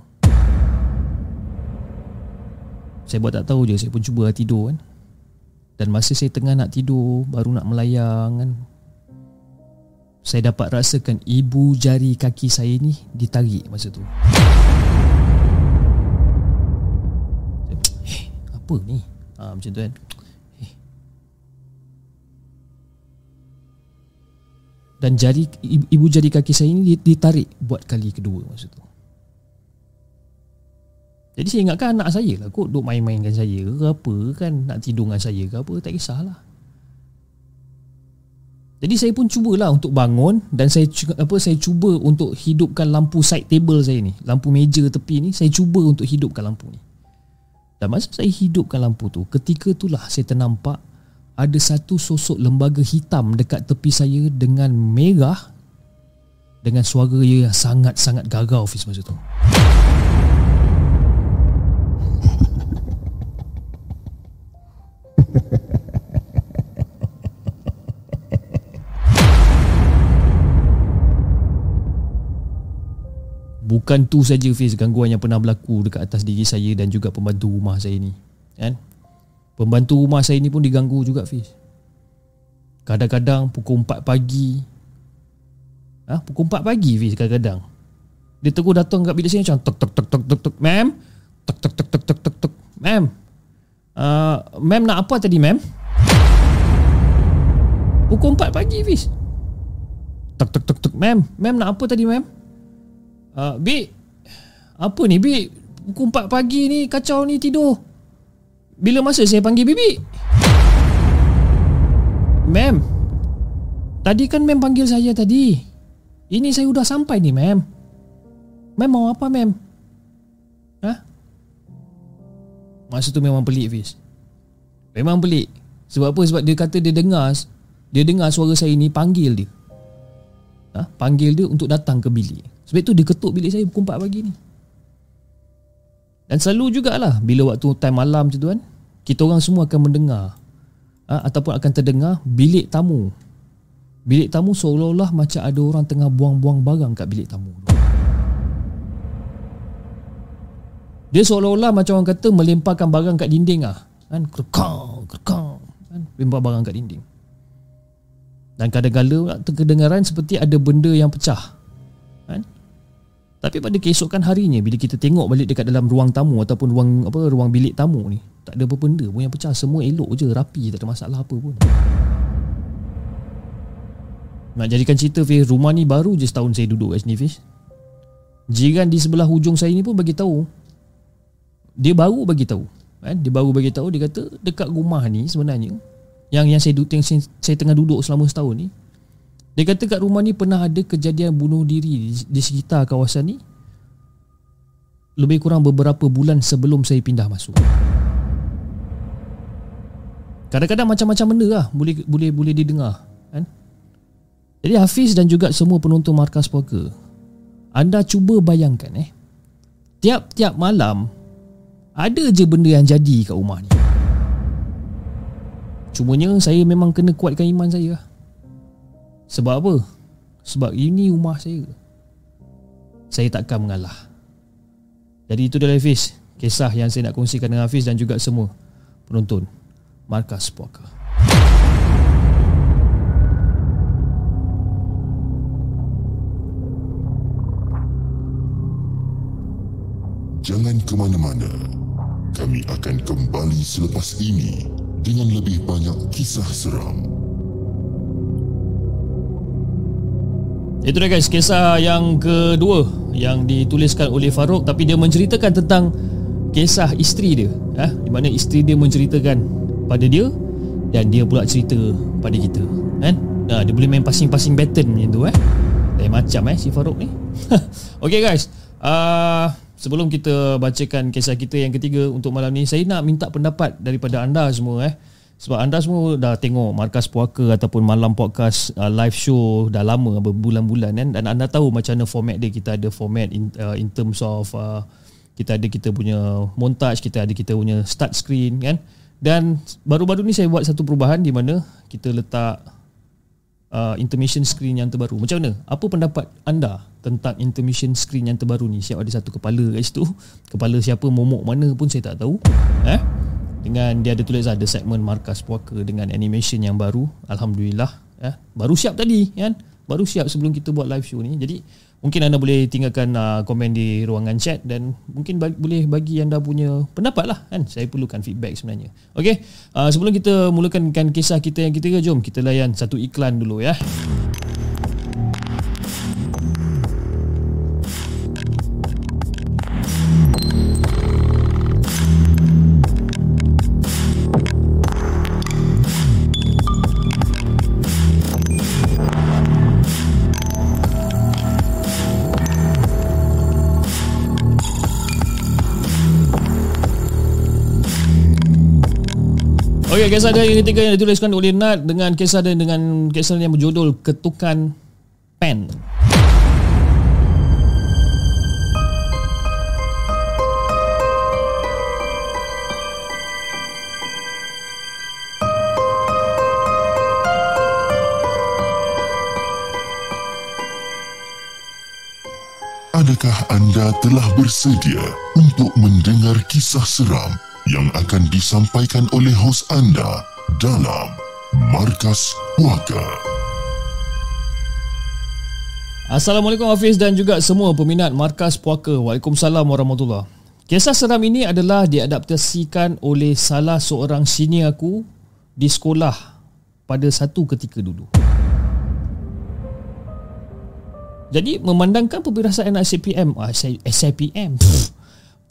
Saya buat tak tahu je, saya pun cuba tidur kan. Dan masa saya tengah nak tidur, baru nak melayang kan, saya dapat rasakan ibu jari kaki saya ni ditarik masa tu. Eh, apa ni? Ha, macam tu kan. Dan jari ibu jari kaki saya ni ditarik buat kali kedua masa tu. Jadi saya ingatkan anak saya lah kot duk main-mainkan saya ke apa kan nak tidur dengan saya ke apa tak kisahlah. Jadi saya pun cubalah untuk bangun dan saya apa saya cuba untuk hidupkan lampu side table saya ni, lampu meja tepi ni, saya cuba untuk hidupkan lampu ni. Dan masa saya hidupkan lampu tu, ketika itulah saya ternampak ada satu sosok lembaga hitam dekat tepi saya dengan merah dengan suara yang sangat-sangat gagau Fiz masa tu. Bukan tu saja Fiz gangguan yang pernah berlaku dekat atas diri saya dan juga pembantu rumah saya ni. Kan? Pembantu rumah saya ni pun diganggu juga Fiz. Kadang-kadang pukul 4 pagi. Ah, ha? pukul 4 pagi Fiz kadang-kadang. Dia terus datang kat bilik saya macam tok tok tok tok tok tok ma'am. Tok tok tok tok tok tok tok ma'am. Uh, ma'am nak apa tadi ma'am? Pukul 4 pagi Fiz. Tok tok tok tok ma'am. Ma'am nak apa tadi ma'am? Uh, Bik Apa ni Bik Pukul 4 pagi ni Kacau ni tidur Bila masa saya panggil Bibi? Ma'am. Tadi kan ma'am panggil saya tadi. Ini saya sudah sampai ni ma'am. Ma'am mau apa ma'am? Hah Masa tu memang pelik Fiz. Memang pelik. Sebab apa? Sebab dia kata dia dengar Dia dengar suara saya ni Panggil dia. Ha? Panggil dia untuk datang ke bilik. Sebab itu dia ketuk bilik saya pukul 4 pagi ni. Dan selalu jugalah bila waktu time malam macam tu kan, kita orang semua akan mendengar ha, ataupun akan terdengar bilik tamu. Bilik tamu seolah-olah macam ada orang tengah buang-buang barang kat bilik tamu. Dia seolah-olah macam orang kata melemparkan barang kat dinding ah. Kan kerekang, kerekang kan lempar barang kat dinding. Dan kadang-kadang terkedengaran seperti ada benda yang pecah. Tapi pada keesokan harinya bila kita tengok balik dekat dalam ruang tamu ataupun ruang apa ruang bilik tamu ni, tak ada apa benda pun yang pecah, semua elok je, rapi, tak ada masalah apa pun. Nak jadikan cerita Fiz, rumah ni baru je setahun saya duduk kat sini Fiz. Jiran di sebelah hujung saya ni pun bagi tahu. Dia baru bagi tahu. Kan? Dia baru bagi tahu dia kata dekat rumah ni sebenarnya yang yang saya duduk saya, saya tengah duduk selama setahun ni dia kata kat rumah ni pernah ada kejadian bunuh diri di, di sekitar kawasan ni? Lebih kurang beberapa bulan sebelum saya pindah masuk. Kadang-kadang macam-macam benda lah boleh, boleh, boleh didengar kan? Jadi Hafiz dan juga semua penonton Markas Poker Anda cuba bayangkan eh. Tiap-tiap malam Ada je benda yang jadi kat rumah ni. Cumanya saya memang kena kuatkan iman saya lah sebab apa? Sebab ini rumah saya. Saya takkan mengalah. Jadi itu dia Hafiz. Kisah yang saya nak kongsikan dengan Hafiz dan juga semua Penonton. Markas Puaka Jangan ke mana-mana. Kami akan kembali selepas ini Dengan lebih banyak kisah seram Itu dia guys Kisah yang kedua Yang dituliskan oleh Farouk Tapi dia menceritakan tentang Kisah isteri dia eh? Di mana isteri dia menceritakan Pada dia Dan dia pula cerita Pada kita kan? Nah, dia boleh main passing-passing pattern macam tu eh Lain macam eh si Farouk ni Okay guys uh, Sebelum kita bacakan kisah kita yang ketiga Untuk malam ni Saya nak minta pendapat daripada anda semua eh sebab anda semua dah tengok Markas Puaka ataupun Malam Podcast uh, live show dah lama berbulan-bulan kan? Dan anda tahu macam mana format dia. Kita ada format in, uh, in terms of uh, kita ada kita punya montage kita ada kita punya start screen kan? Dan baru-baru ni saya buat satu perubahan di mana kita letak uh, intermission screen yang terbaru. Macam mana? Apa pendapat anda tentang intermission screen yang terbaru ni? Siap ada satu kepala kat situ? Kepala siapa? Momok mana pun saya tak tahu. Eh dengan dia ada tulis ada segmen markas puaka dengan animation yang baru. Alhamdulillah ya. Baru siap tadi kan? Baru siap sebelum kita buat live show ni. Jadi mungkin anda boleh tinggalkan uh, komen di ruangan chat dan mungkin ba- boleh bagi anda punya pendapat lah kan? Saya perlukan feedback sebenarnya. Okey uh, sebelum kita mulakan kisah kita yang ketiga jom kita layan satu iklan dulu ya kisah dia yang ketiga yang dituliskan oleh Nat dengan kisah dia dengan kisah yang berjudul Ketukan Pen. Adakah anda telah bersedia untuk mendengar kisah seram yang akan disampaikan oleh hos anda dalam Markas Puaka. Assalamualaikum Hafiz dan juga semua peminat Markas Puaka. Waalaikumsalam warahmatullahi Kisah seram ini adalah diadaptasikan oleh salah seorang senior aku di sekolah pada satu ketika dulu. Jadi memandangkan peperiksaan SPM, ah, SIPM,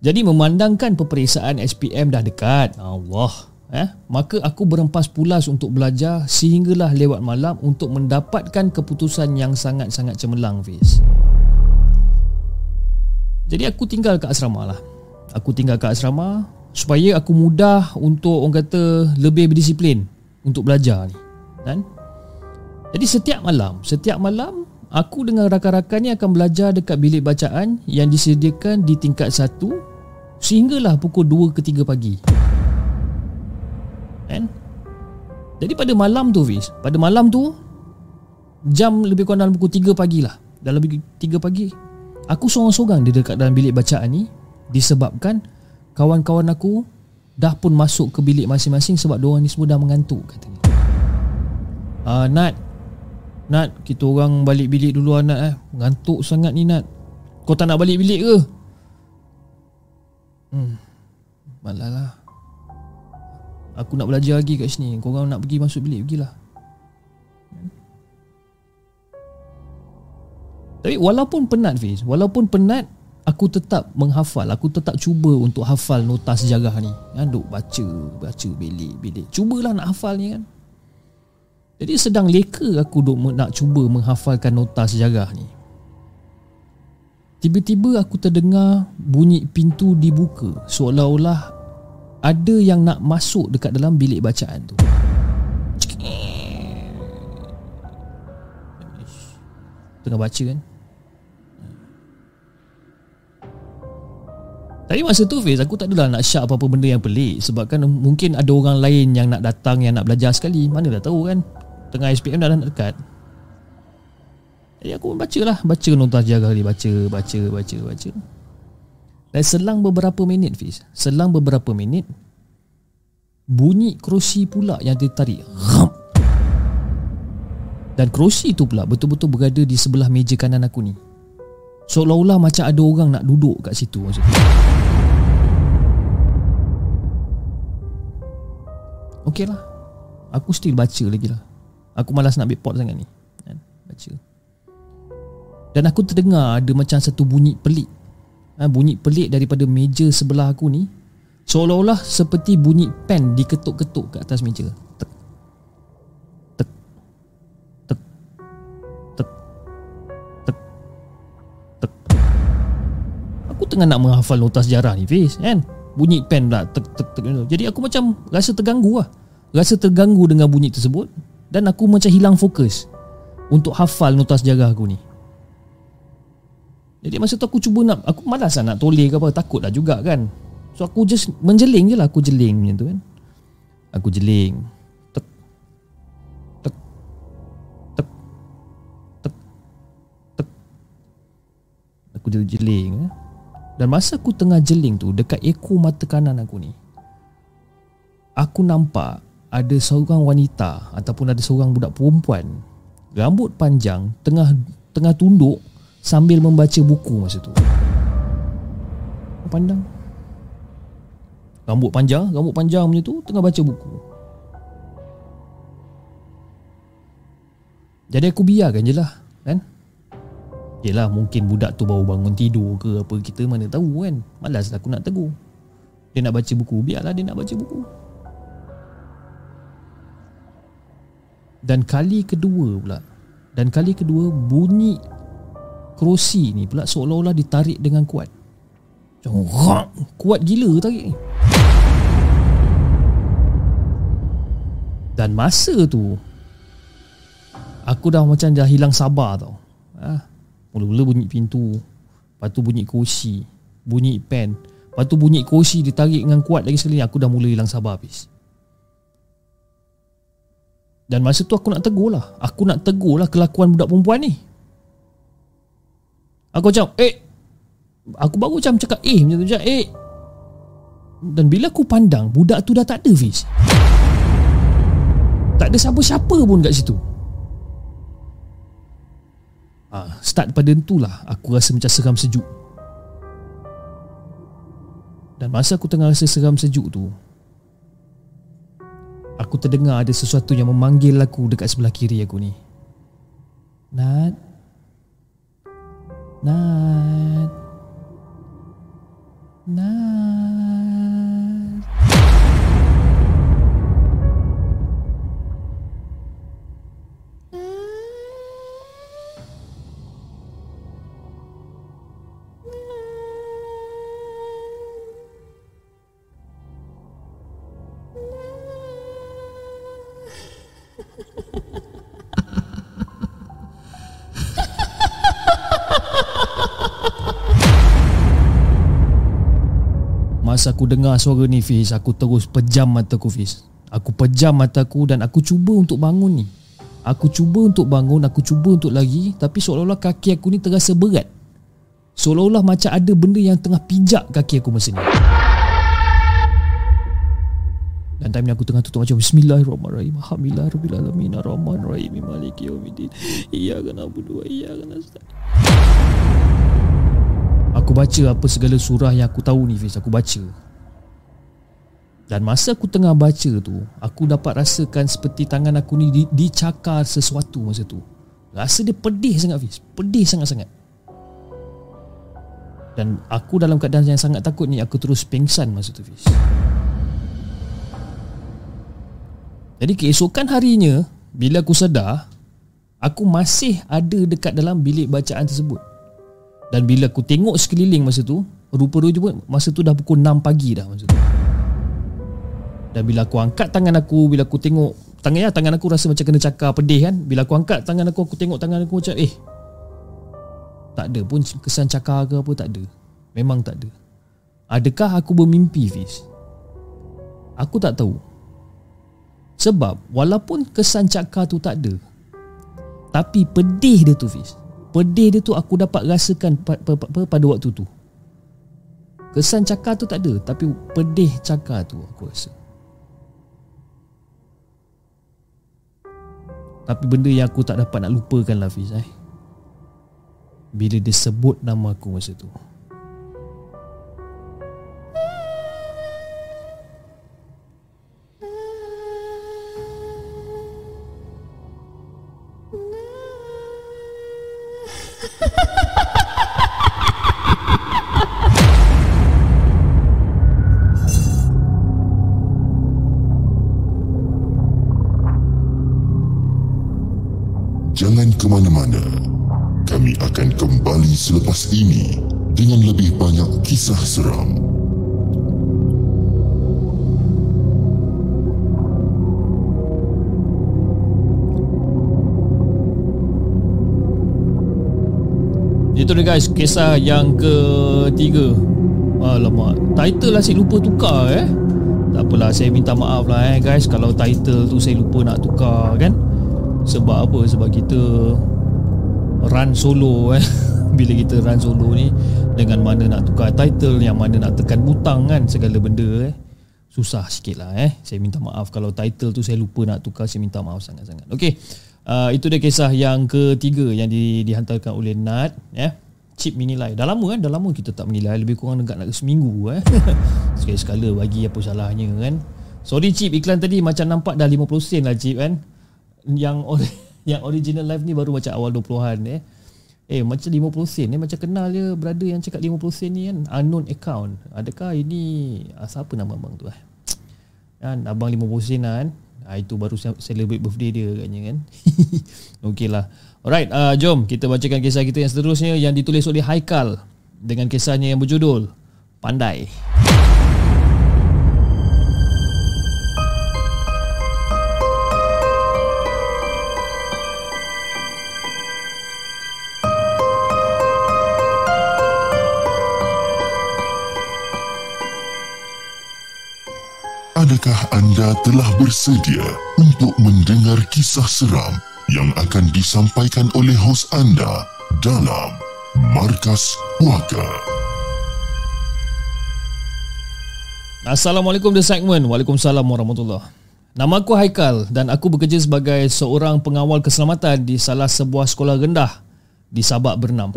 jadi memandangkan peperiksaan SPM dah dekat. Allah. Eh, Maka aku berempas pulas untuk belajar Sehinggalah lewat malam untuk mendapatkan keputusan yang sangat-sangat cemerlang Fiz. Jadi aku tinggal kat asrama lah. Aku tinggal kat asrama Supaya aku mudah untuk orang kata lebih berdisiplin Untuk belajar ni. Kan? Jadi setiap malam Setiap malam Aku dengan rakan-rakan ni akan belajar dekat bilik bacaan Yang disediakan di tingkat Sehinggalah pukul 2 ke 3 pagi. Kan? Jadi pada malam tu Fiz Pada malam tu Jam lebih kurang dalam pukul 3 pagi lah. Dalam lebih 3 pagi Aku seorang-seorang di dekat dalam bilik bacaan ni Disebabkan Kawan-kawan aku Dah pun masuk ke bilik masing-masing Sebab diorang ni semua dah mengantuk katanya uh, Nat. Nat Kita orang balik bilik dulu lah Nat eh. Mengantuk sangat ni Nat. Kau tak nak balik bilik ke? Hmm. Malah lah. Aku nak belajar lagi kat sini. Kau orang nak pergi masuk bilik, pergilah. Tapi walaupun penat Fiz Walaupun penat Aku tetap menghafal Aku tetap cuba untuk hafal nota sejarah ni kan? Duk baca Baca bilik-bilik Cubalah nak hafal ni kan Jadi sedang leka aku duk nak cuba menghafalkan nota sejarah ni Tiba-tiba aku terdengar bunyi pintu dibuka. Seolah-olah ada yang nak masuk dekat dalam bilik bacaan tu. Tengah baca kan? Tapi masa tu Fiz aku tak adalah nak syak apa-apa benda yang pelik. Sebab kan mungkin ada orang lain yang nak datang yang nak belajar sekali. Mana dah tahu kan? Tengah SPM dah nak dekat jadi aku baca lah. Baca nota jaga ni Baca, baca, baca, baca. Dan selang beberapa minit Fiz. Selang beberapa minit Bunyi kerusi pula yang ditarik Ram. Dan kerusi tu pula betul-betul berada di sebelah meja kanan aku ni. Seolah-olah macam ada orang nak duduk kat situ maksudnya. Okey lah Aku still baca lagi lah. Aku malas nak ambil pot sangat ni. Baca Dan aku terdengar ada macam satu bunyi pelik. Ha, Bunyi pelik daripada meja sebelah aku ni Seolah-olah seperti bunyi pen diketuk-ketuk ke atas meja. Tek. Tek. Tek. Tek. Tek. Tek. Aku tengah nak menghafal nota sejarah ni Fiz kan? Bunyi pen pula tek, tek, tek, Jadi aku macam rasa terganggu lah. Rasa terganggu dengan bunyi tersebut. Dan aku macam hilang fokus Untuk hafal nota sejarah aku ni Jadi masa tu aku cuba nak Aku malas lah nak toleh ke apa Takut lah juga kan. So aku just menjeling je lah Aku jeling macam tu kan. Aku jeling. Tek. Tek. Tek. Tek. Tek. Aku jeling eh. Dan masa aku tengah jeling tu Dekat ekor mata kanan aku ni Aku nampak Ada seorang wanita Ataupun ada seorang budak perempuan. Rambut panjang Tengah Tengah tunduk Sambil membaca buku masa tu. Pandang. Rambut panjang Rambut panjang macam tu Tengah baca buku. Jadi aku biarkan je lah Kan? Yelah mungkin budak tu baru bangun tidur ke apa Kita mana tahu kan? Malas lah aku nak tegur. Dia nak baca buku Biarlah dia nak baca buku. Dan kali kedua pula Dan kali kedua Bunyi Kerusi ni pula Seolah-olah ditarik dengan kuat Macam rak, Kuat gila tarik ni Dan masa tu Aku dah macam dah hilang sabar tau ha? Mula-mula bunyi pintu Lepas tu bunyi kursi Bunyi pen Lepas tu bunyi kursi ditarik dengan kuat lagi sekali Aku dah mula hilang sabar habis Dan masa tu aku nak tegur lah Aku nak tegur lah kelakuan budak perempuan ni Aku macam Eh Aku baru macam cakap eh macam tu macam eh. Dan bila aku pandang Budak tu dah tak ada Fiz Tak ada siapa-siapa pun kat situ. Ha, Start pada lah Aku rasa macam seram sejuk. Dan masa aku tengah rasa seram sejuk tu Aku terdengar ada sesuatu yang memanggil aku dekat sebelah kiri aku ni. Nat Nat Nat Masa aku dengar suara ni Fiz Aku terus pejam mataku Fiz Aku pejam mataku dan aku cuba untuk bangun ni. Aku cuba untuk bangun Aku cuba untuk lari Tapi seolah-olah kaki aku ni terasa berat. Seolah-olah macam ada benda yang tengah pijak kaki aku masa ni. Dan time ni aku tengah tutup macam Bismillahirrahmanirrahim. Alhamdulillahirrahmanirrahim Ar-Rahmanirrahim. Maliki Yawmiddin Iya kena berdua Iya kena start Aku baca apa segala surah yang aku tahu ni Fiz Aku baca. Dan masa aku tengah baca tu Aku dapat rasakan seperti tangan aku ni di, Dicakar sesuatu masa tu. Rasa dia pedih sangat Fiz. Pedih sangat-sangat. Dan aku dalam keadaan yang sangat takut ni Aku terus pingsan masa tu Fiz. Jadi keesokan harinya Bila aku sedar Aku masih ada dekat dalam bilik bacaan tersebut dan bila aku tengok sekeliling masa tu Rupa-rupa pun masa tu dah pukul 6 pagi dah masa tu. Dan bila aku angkat tangan aku Bila aku tengok Tangan ya, tangan aku rasa macam kena cakar pedih kan. Bila aku angkat tangan aku Aku tengok tangan aku macam eh Tak ada pun kesan cakar ke apa tak ada. Memang tak ada. Adakah aku bermimpi Fiz? Aku tak tahu. Sebab walaupun kesan cakar tu tak ada Tapi pedih dia tu Fiz pedih dia tu aku dapat rasakan pada waktu tu. Kesan cakar tu tak ada tapi pedih cakar tu aku rasa. Tapi benda yang aku tak dapat nak lupakan lah Fiz eh. Bila dia sebut nama aku masa tu selepas ini dengan lebih banyak kisah seram. Itu dia guys. Kisah yang ketiga. Alamak. Title lah saya lupa tukar eh? Tak apalah saya minta maaf lah eh guys. Kalau title tu saya lupa nak tukar kan? Sebab apa? Sebab kita Run solo eh Bila kita run solo ni Dengan mana nak tukar title Yang mana nak tekan butang kan Segala benda eh Susah sikit lah eh Saya minta maaf Kalau title tu saya lupa nak tukar Saya minta maaf sangat-sangat Okay uh, itu dia kisah yang ketiga yang di, dihantarkan oleh Nat ya. Yeah. Chip menilai. Dah lama kan? Dah lama kita tak menilai lebih kurang dekat nak seminggu eh. Sekali-sekala bagi apa salahnya kan. Sorry Chip iklan tadi macam nampak dah 50 sen lah Chip kan. Yang or- yang original live ni baru macam awal 20-an eh. Eh macam 50 sen eh macam kenal dia brother yang cakap 50 sen ni kan unknown account. Adakah ini ah, siapa nama abang tu eh? Kan abang 50 sen lah kan. Ha, itu baru celebrate birthday dia katnya kan. Okey lah. Alright, uh, jom kita bacakan kisah kita yang seterusnya yang ditulis oleh Haikal dengan kisahnya yang berjudul Pandai. Adakah anda telah bersedia untuk mendengar kisah seram yang akan disampaikan oleh hos anda dalam Markas Puaka? Assalamualaikum The Segment. Waalaikumsalam warahmatullahi Nama aku Haikal dan aku bekerja sebagai seorang pengawal keselamatan di salah sebuah sekolah rendah di Sabak Bernam.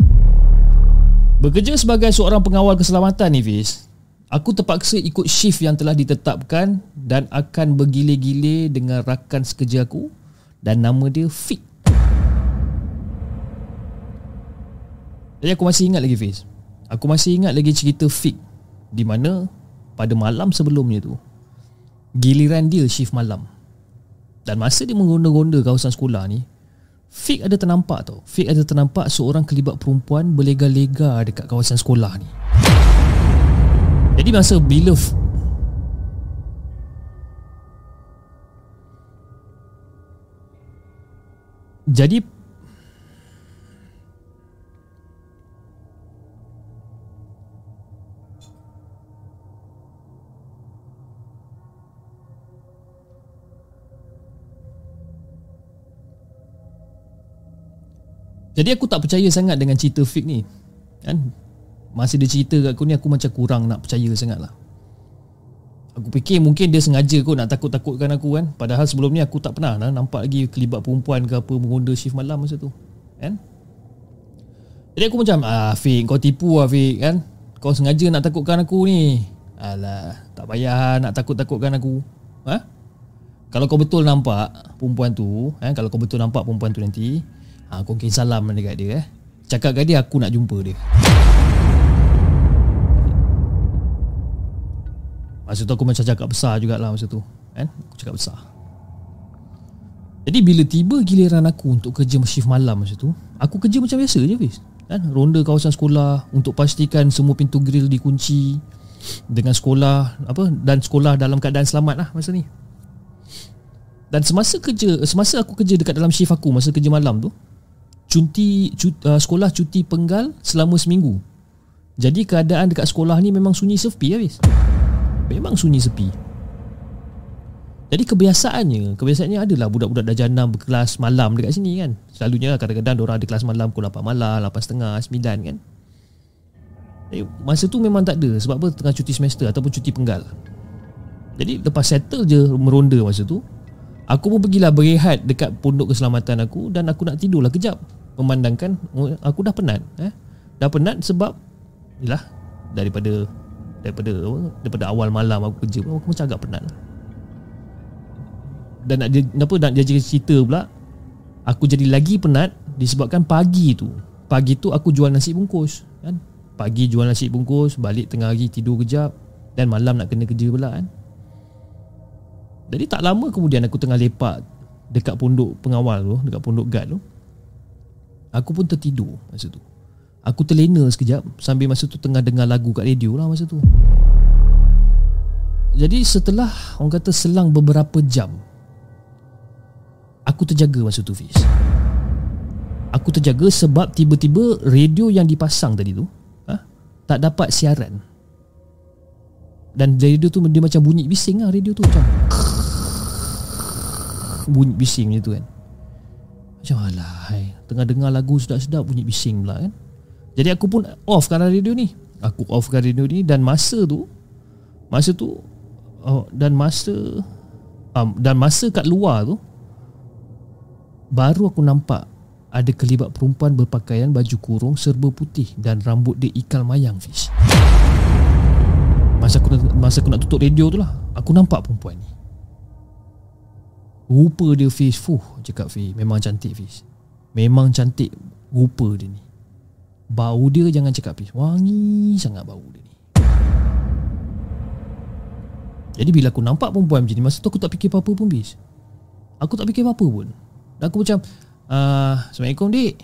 Bekerja sebagai seorang pengawal keselamatan ni Fiz, Aku terpaksa ikut shift yang telah ditetapkan dan akan bergile-gile dengan rakan sekerja aku dan nama dia Fik. Jadi aku masih ingat lagi Fiz. Aku masih ingat lagi cerita Fik di mana pada malam sebelumnya tu giliran dia shift malam. Dan masa dia menggonda-gonda kawasan sekolah ni Fik ada ternampak tau. Fik ada ternampak seorang kelibat perempuan berlega-lega dekat kawasan sekolah ni. Jadi masa bila Jadi Jadi aku tak percaya sangat dengan cerita fake ni Kan Masa dia cerita kat aku ni Aku macam kurang nak percaya sangat lah Aku fikir mungkin dia sengaja kot Nak takut-takutkan aku kan. Padahal sebelum ni aku tak pernah lah Nampak lagi kelibat perempuan ke apa Mengonda shift malam masa tu Kan? Jadi aku macam Ah Fik kau tipu lah Fik kan? Kau sengaja nak takutkan aku ni. Alah Tak payah nak takut-takutkan aku. Ha? Kalau kau betul nampak Perempuan tu eh, Kalau kau betul nampak perempuan tu nanti ha, Kau mungkin salam dekat dia eh. Cakap kat dia aku nak jumpa dia Masa tu aku macam cakap besar jugalah masa tu kan? Aku cakap besar. Jadi bila tiba giliran aku untuk kerja shift malam masa tu Aku kerja macam biasa je Fiz. Kan? Ronda kawasan sekolah Untuk pastikan semua pintu grill dikunci Dengan sekolah apa Dan sekolah dalam keadaan selamat lah masa ni. Dan semasa kerja Semasa aku kerja dekat dalam shift aku Masa kerja malam tu Cuti, cuti uh, Sekolah cuti penggal Selama seminggu. Jadi keadaan dekat sekolah ni Memang sunyi sepi ya Fiz Memang sunyi sepi. Jadi kebiasaannya Kebiasaannya adalah Budak-budak darjana berkelas malam dekat sini kan. Selalunya kadang-kadang Diorang ada kelas malam Pukul 8 malam 8.30 9 kan. Jadi, Masa tu memang tak ada Sebab apa? Tengah cuti semester Ataupun cuti penggal. Jadi lepas settle je Meronda masa tu Aku pun pergilah berehat Dekat pondok keselamatan aku Dan aku nak tidurlah kejap Memandangkan oh, Aku dah penat eh? Dah penat sebab Yelah Daripada daripada daripada awal malam aku kerja pun aku macam agak penat dan nak dia apa nak dia cerita pula aku jadi lagi penat disebabkan pagi tu. Pagi tu aku jual nasi bungkus kan? Pagi jual nasi bungkus balik tengah hari tidur kejap dan malam nak kena kerja pula kan? Jadi tak lama kemudian aku tengah lepak dekat pondok pengawal tu dekat pondok guard tu Aku pun tertidur masa tu Aku terlena sekejap Sambil masa tu tengah dengar lagu kat radio lah masa tu. Jadi setelah Orang kata selang beberapa jam Aku terjaga masa tu Fiz. Aku terjaga sebab tiba-tiba Radio yang dipasang tadi tu ha, Tak dapat siaran. Dan radio tu dia macam bunyi bising lah radio tu Macam Bunyi bising macam tu kan. Macam alah hai. Tengah dengar lagu sedap-sedap bunyi bising pula kan jadi aku pun offkan radio ni. Aku offkan radio ni Dan masa tu Masa tu oh, Dan masa um, Dan masa kat luar tu Baru aku nampak Ada kelibat perempuan berpakaian Baju kurung serba putih Dan rambut dia ikal mayang fish. Masa aku, masa aku nak tutup radio tu lah Aku nampak perempuan ni. Rupa dia Fiz Fuh cakap Fiz Memang cantik Fiz Memang cantik Rupa dia ni Bau dia jangan cakap pis Wangi sangat bau dia ni. Jadi bila aku nampak perempuan macam ni Masa tu aku tak fikir apa-apa pun bis Aku tak fikir apa-apa pun. Dan aku macam uh, Assalamualaikum dik.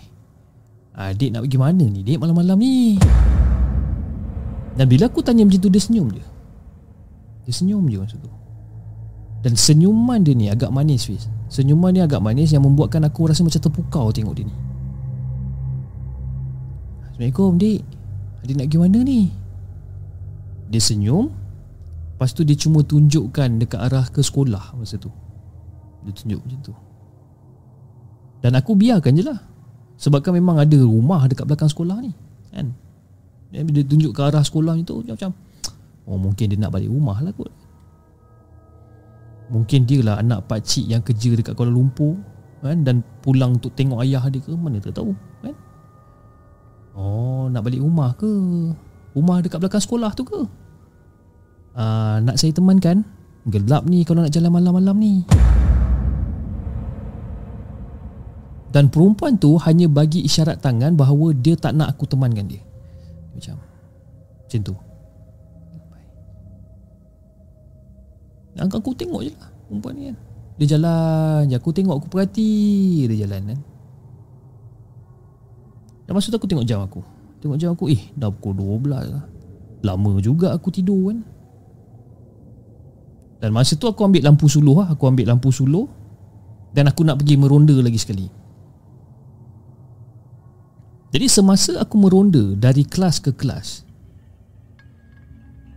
Uh, Dik nak pergi mana ni dik malam-malam ni? Dan bila aku tanya macam tu Dia senyum je. Dia senyum je masa tu. Dan senyuman dia ni agak manis Fiz Senyuman ni agak manis Yang membuatkan aku rasa macam terpukau tengok dia ni Assalamualaikum dik Adik nak pergi mana ni? Dia senyum. Lepas tu dia cuma tunjukkan Dekat arah ke sekolah Masa tu. Dia tunjuk macam tu. Dan aku biarkan je lah. Sebab kan memang ada rumah Dekat belakang sekolah ni Kan? Dia tunjuk ke arah sekolah tu Macam Oh mungkin dia nak balik rumah lah kot. Mungkin dia lah anak pakcik yang kerja dekat Kuala Lumpur kan? Dan pulang untuk tengok ayah dia ke Mana tak tahu kan? Oh nak balik rumah ke? Rumah dekat belakang sekolah tu ke? Uh, Nak saya temankan? Gelap ni kalau nak jalan malam-malam ni. Dan perempuan tu hanya bagi isyarat tangan bahawa dia tak nak aku temankan dia. Macam Macam tu. Dan aku tengok je lah perempuan ni kan. Dia jalan je. Aku tengok aku perhati Dia jalan kan dan masa tu aku tengok jam aku. Tengok jam aku Eh dah pukul 12 lah. Lama juga aku tidur kan. Dan masa tu aku ambil lampu suluh lah. Aku ambil lampu suluh. Dan aku nak pergi meronda lagi sekali. Jadi semasa aku meronda Dari kelas ke kelas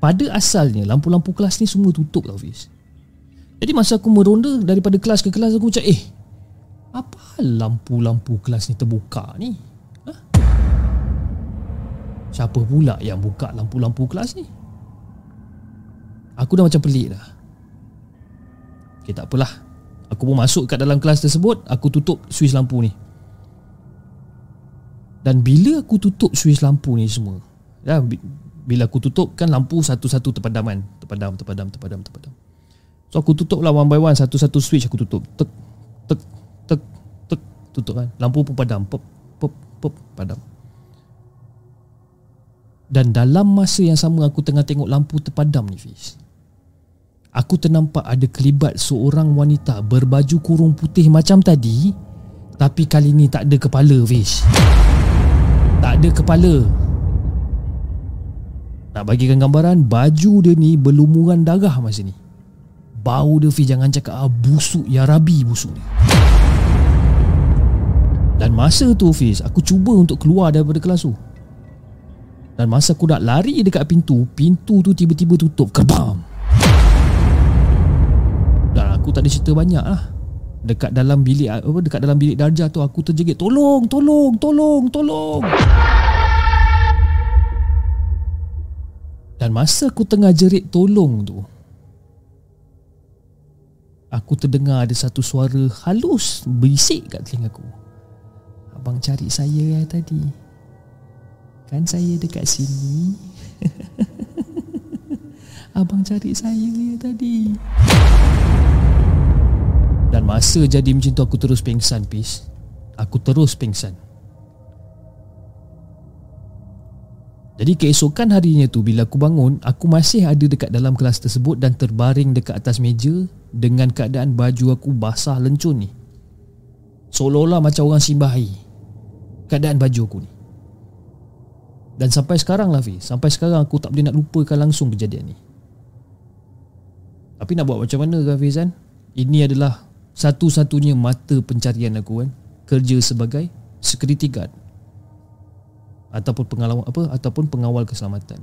Pada asalnya Lampu-lampu kelas ni semua tutup tau Fiz Jadi masa aku meronda Daripada kelas ke kelas Aku macam eh Apa lampu-lampu kelas ni terbuka ni Siapa pula yang buka lampu-lampu kelas ni? Aku dah macam pelik dah. Okay, tak apalah. Aku pun masuk kat dalam kelas tersebut, aku tutup suis lampu ni. Dan bila aku tutup suis lampu ni semua, ya, bila aku tutup kan lampu satu-satu terpadaman, terpadam, terpadam, terpadam, terpadam. So aku tutup lah one by one, satu-satu switch aku tutup. Tek, tek, tek, tek, tutup kan. Lampu pun padam, pop, pop, pop, padam. Dan dalam masa yang sama aku tengah tengok lampu terpadam ni Fiz. Aku ternampak ada kelibat seorang wanita berbaju kurung putih macam tadi Tapi kali ni tak ada kepala Fiz. Tak ada kepala. Nak bagikan gambaran baju dia ni berlumuran darah masa ni. Bau dia Fiz jangan cakap ah, busuk ya rabi busuk ni. Dan masa tu Fiz aku cuba untuk keluar daripada kelas tu dan masa aku nak lari dekat pintu Pintu tu tiba-tiba tutup. Kerbam Dan aku tak ada cerita banyak lah. Dekat dalam bilik apa Dekat dalam bilik darjah tu Aku terjegit Tolong Tolong Tolong Tolong. Dan masa aku tengah jerit tolong tu Aku terdengar ada satu suara halus Berisik kat telinga aku Abang cari saya ya tadi Kan saya dekat sini. Abang cari saya ya tadi. Dan masa jadi macam tu aku terus pingsan Pis. Aku terus pingsan. Jadi keesokan harinya tu bila aku bangun Aku masih ada dekat dalam kelas tersebut Dan terbaring dekat atas meja Dengan keadaan baju aku basah lencun ni. Seolah-olah macam orang simbah air. Keadaan baju aku ni. Dan sampai sekarang lah Fiz Sampai sekarang aku tak boleh nak lupakan langsung kejadian ni. Tapi nak buat macam mana kan Fiz kan Ini adalah satu-satunya mata pencarian aku kan? Kerja sebagai security guard. Ataupun pengawal apa? Ataupun pengawal keselamatan.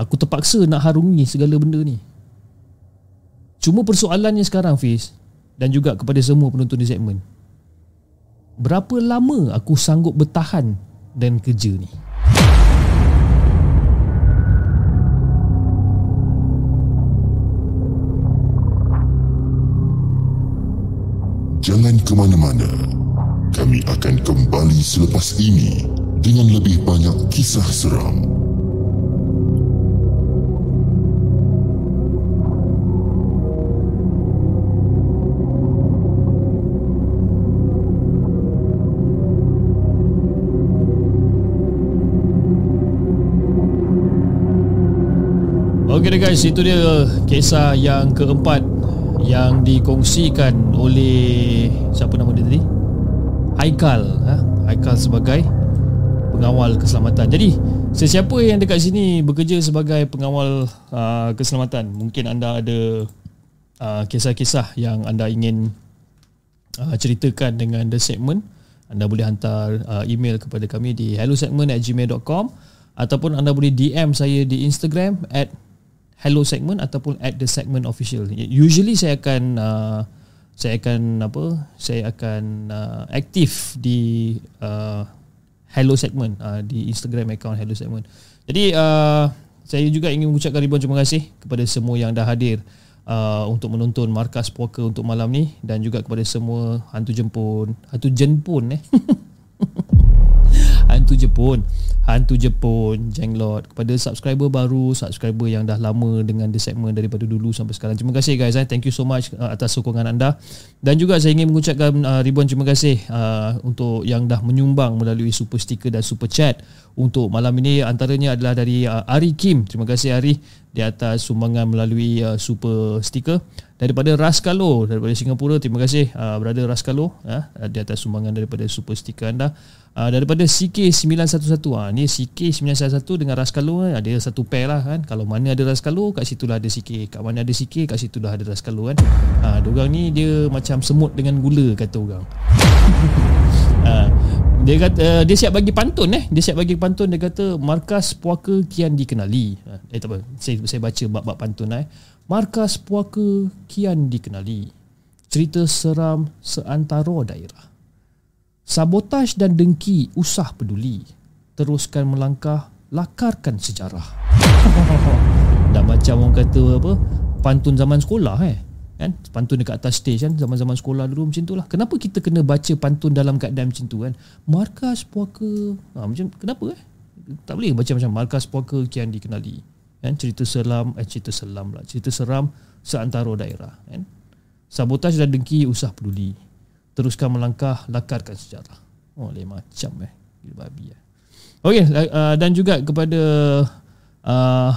Aku terpaksa nak harungi segala benda ni. Cuma persoalannya sekarang Fiz Dan juga kepada semua penonton di segmen. Berapa lama aku sanggup bertahan dan kerja ni? Jangan ke mana-mana. Kami akan kembali selepas ini dengan lebih banyak kisah seram. Okey guys, itu dia kisah yang keempat yang dikongsikan oleh siapa nama dia tadi? Haikal, ha? Haikal sebagai pengawal keselamatan. Jadi, sesiapa yang dekat sini bekerja sebagai pengawal uh, keselamatan, mungkin anda ada uh, kisah-kisah yang anda ingin uh, ceritakan dengan The Segment, anda boleh hantar uh, email kepada kami di hellosegment@gmail.com ataupun anda boleh DM saya di Instagram at hello segment ataupun at the segment official. Usually saya akan uh, saya akan apa? Saya akan uh, aktif di uh, hello segment uh, di Instagram account hello segment. Jadi uh, saya juga ingin mengucapkan ribuan terima kasih kepada semua yang dah hadir uh, untuk menonton markas poker untuk malam ni dan juga kepada semua hantu jempun, hantu jenpun eh. hantu Jepun. Hantu Jepun Jenglot kepada subscriber baru subscriber yang dah lama dengan the segment daripada dulu sampai sekarang. Terima kasih guys eh. thank you so much uh, atas sokongan anda. Dan juga saya ingin mengucapkan uh, ribuan terima kasih uh, untuk yang dah menyumbang melalui super sticker dan super chat untuk malam ini. Antaranya adalah dari uh, Ari Kim. Terima kasih Ari di atas sumbangan melalui uh, super sticker daripada Raskalo daripada Singapura terima kasih uh, brother Raskalo uh, di atas sumbangan daripada super sticker anda. Uh, daripada CK911 ah ni CK911 dengan Raskalo eh, ada satu pair lah kan. Kalau mana ada Raskalo kat situ lah ada CK kat mana ada CK kat situ dah ada Raskalo kan. Uh, orang ni dia macam semut dengan gula kata orang. Uh, dia kata uh, dia siap bagi pantun eh dia siap bagi pantun dia kata markas puaka kian dikenali uh, eh tak apa saya saya baca bab-bab pantun eh markas puaka kian dikenali cerita seram seantara daerah Sabotaj dan dengki usah peduli. Teruskan melangkah, lakarkan sejarah. Dah macam orang kata apa? Pantun zaman sekolah eh. Kan? Pantun dekat atas stage kan zaman-zaman sekolah dulu macam itulah. Kenapa kita kena baca pantun dalam keadaan macam tu kan? Markas puaka. Ha, macam kenapa eh? Tak boleh baca macam markas puaka kian dikenali. Kan? Cerita seram, eh, cerita seram lah. Cerita seram seantara daerah. Kan? Sabotaj dan dengki usah peduli teruskan melangkah lakarkan sejarah. Oh, lain macam eh. Gila babi eh. Okey, uh, dan juga kepada uh,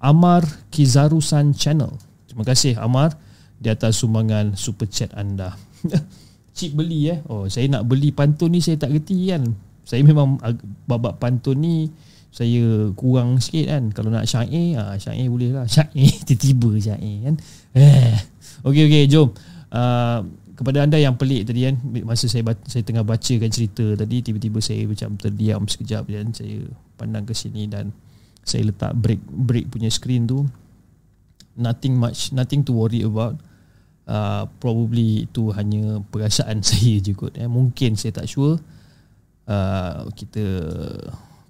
Amar Kizarusan Channel. Terima kasih Amar di atas sumbangan super chat anda. Cik beli eh. Oh, saya nak beli pantun ni saya tak reti kan. Saya memang babak pantun ni saya kurang sikit kan. Kalau nak syair, ah syair boleh lah. Syair tiba-tiba syair kan. Eh. Okey okey, jom. Uh, kepada anda yang pelik tadi kan masa saya saya tengah bacakan cerita tadi tiba-tiba saya macam terdiam sekejap dan saya pandang ke sini dan saya letak break break punya screen tu nothing much nothing to worry about uh, probably itu hanya perasaan saya je kot eh. mungkin saya tak sure uh, kita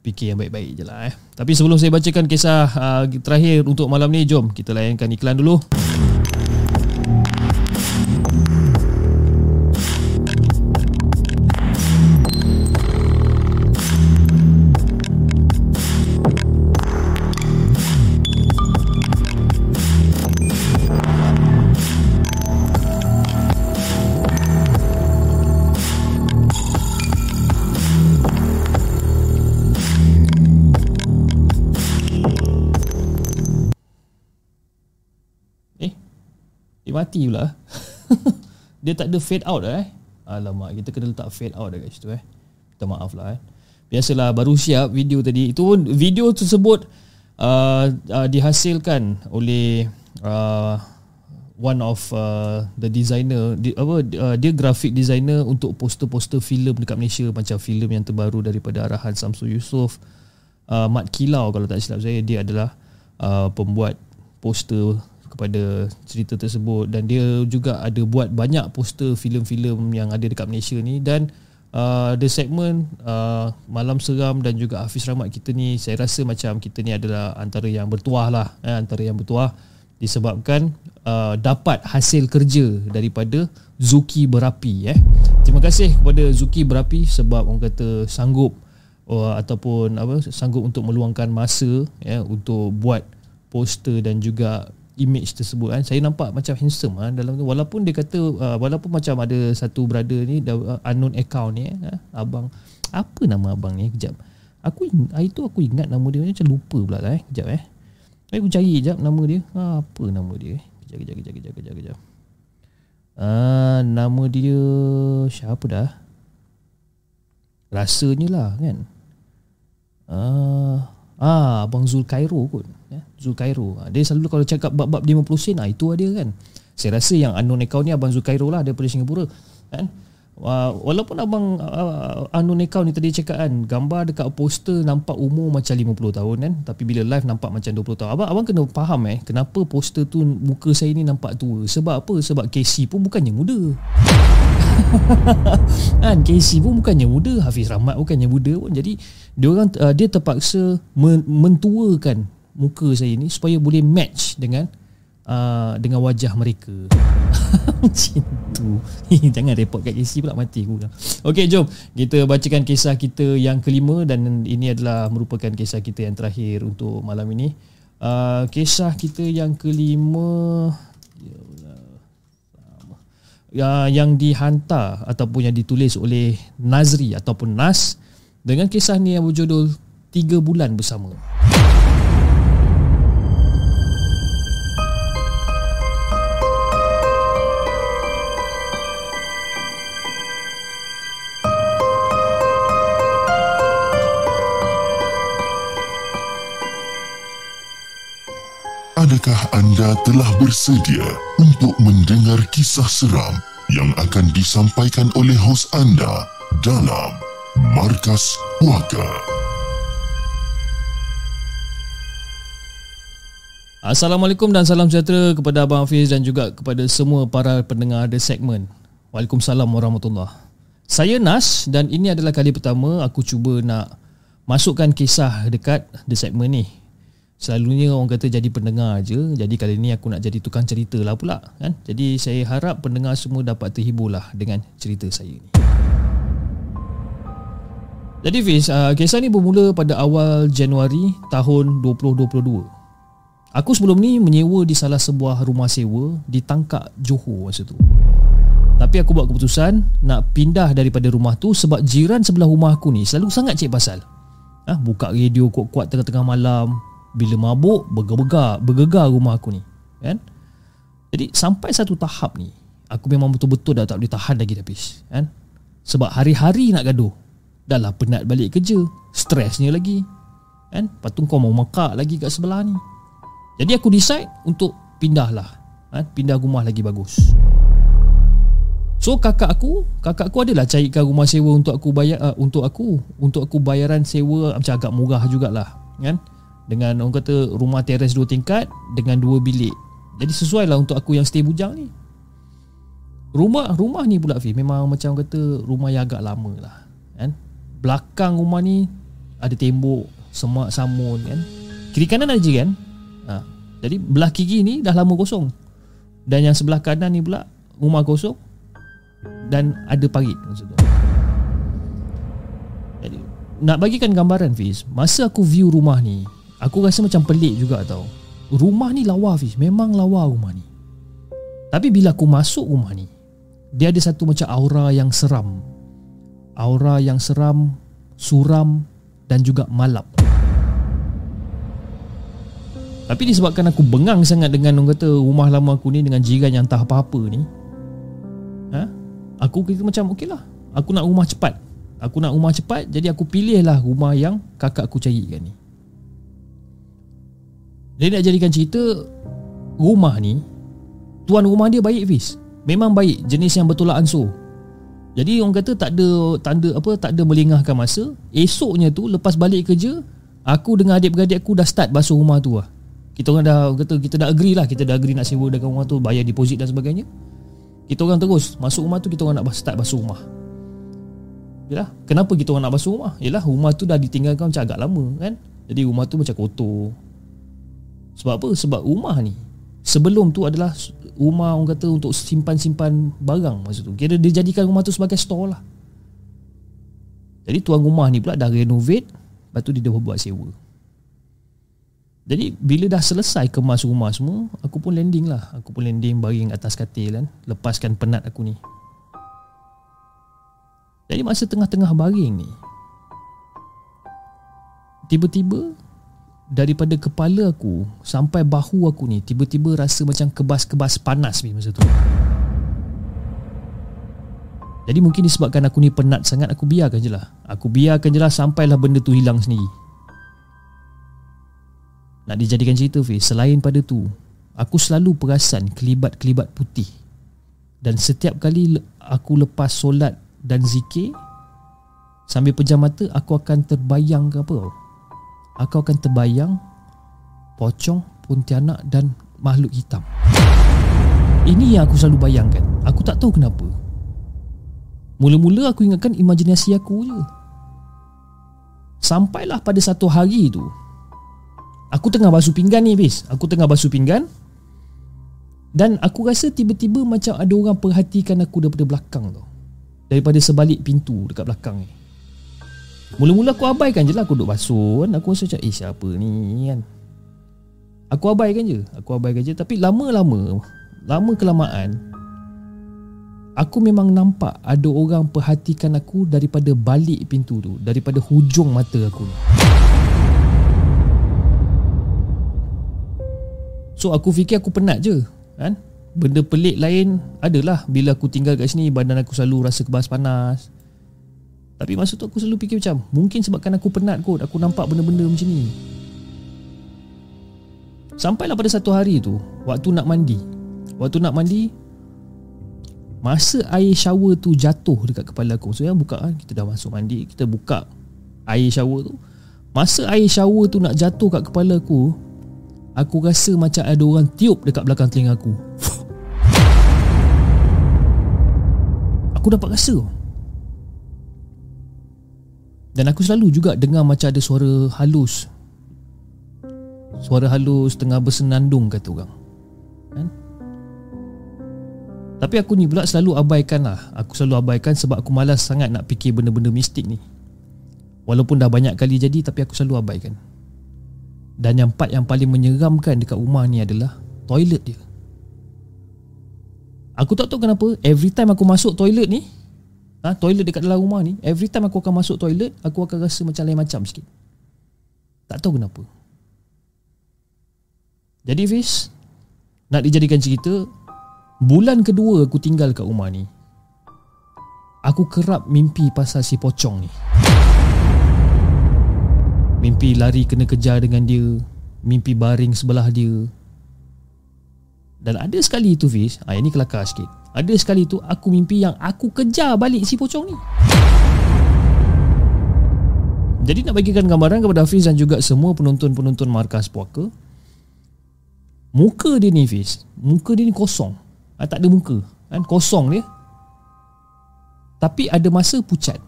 fikir yang baik-baik je lah eh. tapi sebelum saya bacakan kisah uh, terakhir untuk malam ni jom kita layankan iklan dulu mati pula. Dia tak ada fade out eh. Alamak kita kena letak fade out kat situ eh. Minta maaf lah eh. Biasalah baru siap video tadi. Itu pun video tersebut uh, uh, Dihasilkan oleh uh, One of uh, the designer. Di, apa, uh, Dia graphic designer Untuk poster-poster filem dekat Malaysia. Macam filem yang terbaru daripada arahan Samsul Yusof. Uh, Mat Kilau kalau tak silap saya Dia adalah uh, pembuat poster kepada cerita tersebut. Dan dia juga ada buat banyak poster filem-filem yang ada dekat Malaysia ni. Dan uh, the segment uh, Malam Seram dan juga Hafiz Rahmat kita ni saya rasa macam kita ni adalah antara yang bertuah lah eh, antara yang bertuah. Disebabkan uh, dapat hasil kerja daripada Zuki Berapi eh. Terima kasih kepada Zuki Berapi sebab orang kata sanggup uh, ataupun apa sanggup untuk meluangkan masa ya untuk buat poster dan juga image tersebut kan. Saya nampak macam handsome ah dalam tu. Walaupun dia kata uh, walaupun macam ada satu brother ni uh, unknown account ni eh, abang. Apa nama abang ni kejap. Aku hari tu aku ingat nama dia macam lupa pula lah eh kejap eh. Aku cari kejap nama dia. Ha, apa nama dia eh. Kejap kejap kejap kejap kejap kejap. Ah nama dia siapa dah? Rasanya lah kan? Ah Ah, Abang Zul Cairo kot ya, Zul Cairo ah, Dia selalu kalau cakap bab-bab 50 sen ah, Itu ada kan. Saya rasa yang unknown account ni Abang Zul Cairo lah Daripada Singapura kan? Uh, walaupun abang uh, unknown account ni tadi cakap kan Gambar dekat poster nampak umur macam 50 tahun kan Tapi bila live nampak macam 20 tahun. Abang, abang kena faham eh Kenapa poster tu muka saya ni nampak tua? Sebab apa? Sebab KC pun bukannya muda kan KC pun bukannya muda Hafiz Rahmat bukannya muda pun Jadi dia orang uh, dia terpaksa mentuakan muka saya ni supaya boleh match dengan uh, dengan wajah mereka. Macam tu. Jangan repot kat KC pula mati aku. Okey jom kita bacakan kisah kita yang kelima dan ini adalah merupakan kisah kita yang terakhir untuk malam ini. Uh, kisah kita yang kelima ya, yang dihantar ataupun yang ditulis oleh Nazri ataupun Nas dengan kisah ni yang berjudul Tiga Bulan Bersama. Adakah anda telah bersedia untuk mendengar kisah seram yang akan disampaikan oleh hos anda dalam Markas Puaka. Assalamualaikum dan salam sejahtera kepada Abang Hafiz dan juga kepada semua para pendengar The Segment. Waalaikumsalam warahmatullahi Saya Nas dan ini adalah kali pertama aku cuba nak masukkan kisah dekat The Segment ni. Selalunya orang kata jadi pendengar aja. Jadi kali ni aku nak jadi tukang cerita lah pula kan. Jadi saya harap pendengar semua dapat terhibur lah dengan cerita saya ni. Jadi Fiz, uh, kisah ni bermula pada awal Januari tahun 2022. Aku sebelum ni menyewa di salah sebuah rumah sewa di Tangkak Johor masa tu. Tapi aku buat keputusan nak pindah daripada rumah tu sebab jiran sebelah rumah aku ni selalu sangat cek pasal. Ah, buka radio kuat-kuat tengah-tengah malam, bila mabuk bergegar bergegar rumah aku ni, kan? Jadi sampai satu tahap ni, aku memang betul-betul dah tak boleh tahan lagi dah Fiz, kan? Sebab hari-hari nak gaduh Dah lah penat balik kerja Stresnya lagi kan? Lepas tu kau mau mekak lagi kat sebelah ni Jadi aku decide untuk pindah lah kan? Pindah rumah lagi bagus So kakak aku Kakak aku adalah carikan rumah sewa untuk aku bayar uh, Untuk aku Untuk aku bayaran sewa macam agak murah jugalah kan? Dengan orang kata rumah teres dua tingkat Dengan dua bilik. Jadi sesuai lah untuk aku yang stay bujang ni. Rumah rumah ni pula Fi Memang macam kata rumah yang agak lama lah kan? belakang rumah ni ada tembok semak samun kan? Kiri kanan ada kan? Ha. jadi belah kiri ni dah lama kosong. Dan yang sebelah kanan ni pula rumah kosong dan ada parit maksud tu. Jadi nak bagikan gambaran Fiz masa aku view rumah ni aku rasa macam pelik juga tau rumah ni lawa Fiz memang lawa rumah ni tapi bila aku masuk rumah ni dia ada satu macam aura yang seram aura yang seram, suram dan juga malap. Tapi disebabkan aku bengang sangat dengan orang kata rumah lama aku ni dengan jiran yang tak apa-apa ni. Ha? Aku kira macam okey lah. Aku nak rumah cepat. Aku nak rumah cepat Jadi aku pilihlah rumah yang Kakak aku carikan ni Jadi nak jadikan cerita Rumah ni Tuan rumah dia baik Fiz. Memang baik Jenis yang bertolak ansur. Jadi orang kata tak ada Tanda apa Tak ada melengahkan masa. Esoknya tu Lepas balik kerja Aku dengan adik-beradik aku Dah start basuh rumah tu lah. Kita orang dah kata Kita dah agree lah. Kita dah agree nak sewa dengan rumah tu Bayar deposit dan sebagainya. Kita orang terus Masuk rumah tu Kita orang nak start basuh rumah. Yalah, kenapa kita orang nak basuh rumah? Yalah, rumah tu dah ditinggalkan macam agak lama kan. Jadi rumah tu macam kotor. Sebab apa? Sebab rumah ni sebelum tu adalah rumah orang kata untuk simpan-simpan barang masa tu. Kira dia jadikan rumah tu sebagai store lah. Jadi tuan rumah ni pula dah renovate, lepas tu dia dah buat sewa. Jadi bila dah selesai kemas rumah semua, aku pun landing lah. Aku pun landing baring atas katil kan. Lepaskan penat aku ni. Jadi masa tengah-tengah baring ni Tiba-tiba Daripada kepala aku Sampai bahu aku ni Tiba-tiba rasa macam kebas-kebas panas ni masa tu. Jadi mungkin disebabkan aku ni penat sangat Aku biarkan je lah. Aku biarkan je lah Sampailah benda tu hilang sendiri. Nak dijadikan cerita Fiz Selain pada tu Aku selalu perasan Kelibat-kelibat putih. Dan setiap kali Aku lepas solat dan zikir sambil pejam mata aku akan terbayang ke apa aku akan terbayang pocong pontianak dan makhluk hitam. Ini yang aku selalu bayangkan. Aku tak tahu kenapa. Mula-mula aku ingatkan imajinasi aku je. Sampailah pada satu hari tu aku tengah basuh pinggan ni bis aku tengah basuh pinggan dan aku rasa tiba-tiba macam ada orang perhatikan aku daripada belakang tu. Daripada sebalik pintu dekat belakang ni. Mula-mula aku abaikan je lah aku duduk basuh. Aku rasa macam eh siapa ni kan. Aku abaikan je. Aku abaikan je. Tapi lama-lama, lama kelamaan, aku memang nampak ada orang perhatikan aku daripada balik pintu tu. Daripada hujung mata aku ni. So aku fikir aku penat je kan benda pelik lain adalah bila aku tinggal kat sini badan aku selalu rasa kebas panas. Tapi masa tu aku selalu fikir macam mungkin sebabkan aku penat kot aku nampak benda-benda macam ni. Sampailah pada satu hari tu waktu nak mandi. Waktu nak mandi masa air shower tu jatuh dekat kepala aku. So yang buka kan kita dah masuk mandi, kita buka air shower tu. Masa air shower tu nak jatuh kat kepala aku, aku rasa macam ada orang tiup dekat belakang telinga aku. Aku dapat rasa Dan aku selalu juga dengar macam ada suara halus. Suara halus tengah bersenandung kata orang. Kan? Tapi aku ni pula selalu abaikan lah. Aku selalu abaikan sebab aku malas sangat nak fikir benda-benda mistik ni. Walaupun dah banyak kali jadi tapi aku selalu abaikan. Dan yang part yang paling menyeramkan dekat rumah ni adalah Toilet dia. Aku tak tahu kenapa Every time aku masuk toilet ni ha, Toilet dekat dalam rumah ni Every time aku akan masuk toilet Aku akan rasa macam lain macam sikit. Tak tahu kenapa. Jadi Fiz Nak dijadikan cerita Bulan kedua aku tinggal kat rumah ni Aku kerap mimpi pasal si pocong ni. Mimpi lari kena kejar dengan dia Mimpi baring sebelah dia. Dan ada sekali tu Fiz ha, Ini kelakar sikit Ada sekali tu Aku mimpi yang Aku kejar balik si pocong ni. Jadi nak bagikan gambaran Kepada Fiz dan juga Semua penonton-penonton Markas Puaka Muka dia ni Fiz Muka dia ni kosong. Ha, Tak ada muka kan? Kosong dia. Tapi ada masa pucat.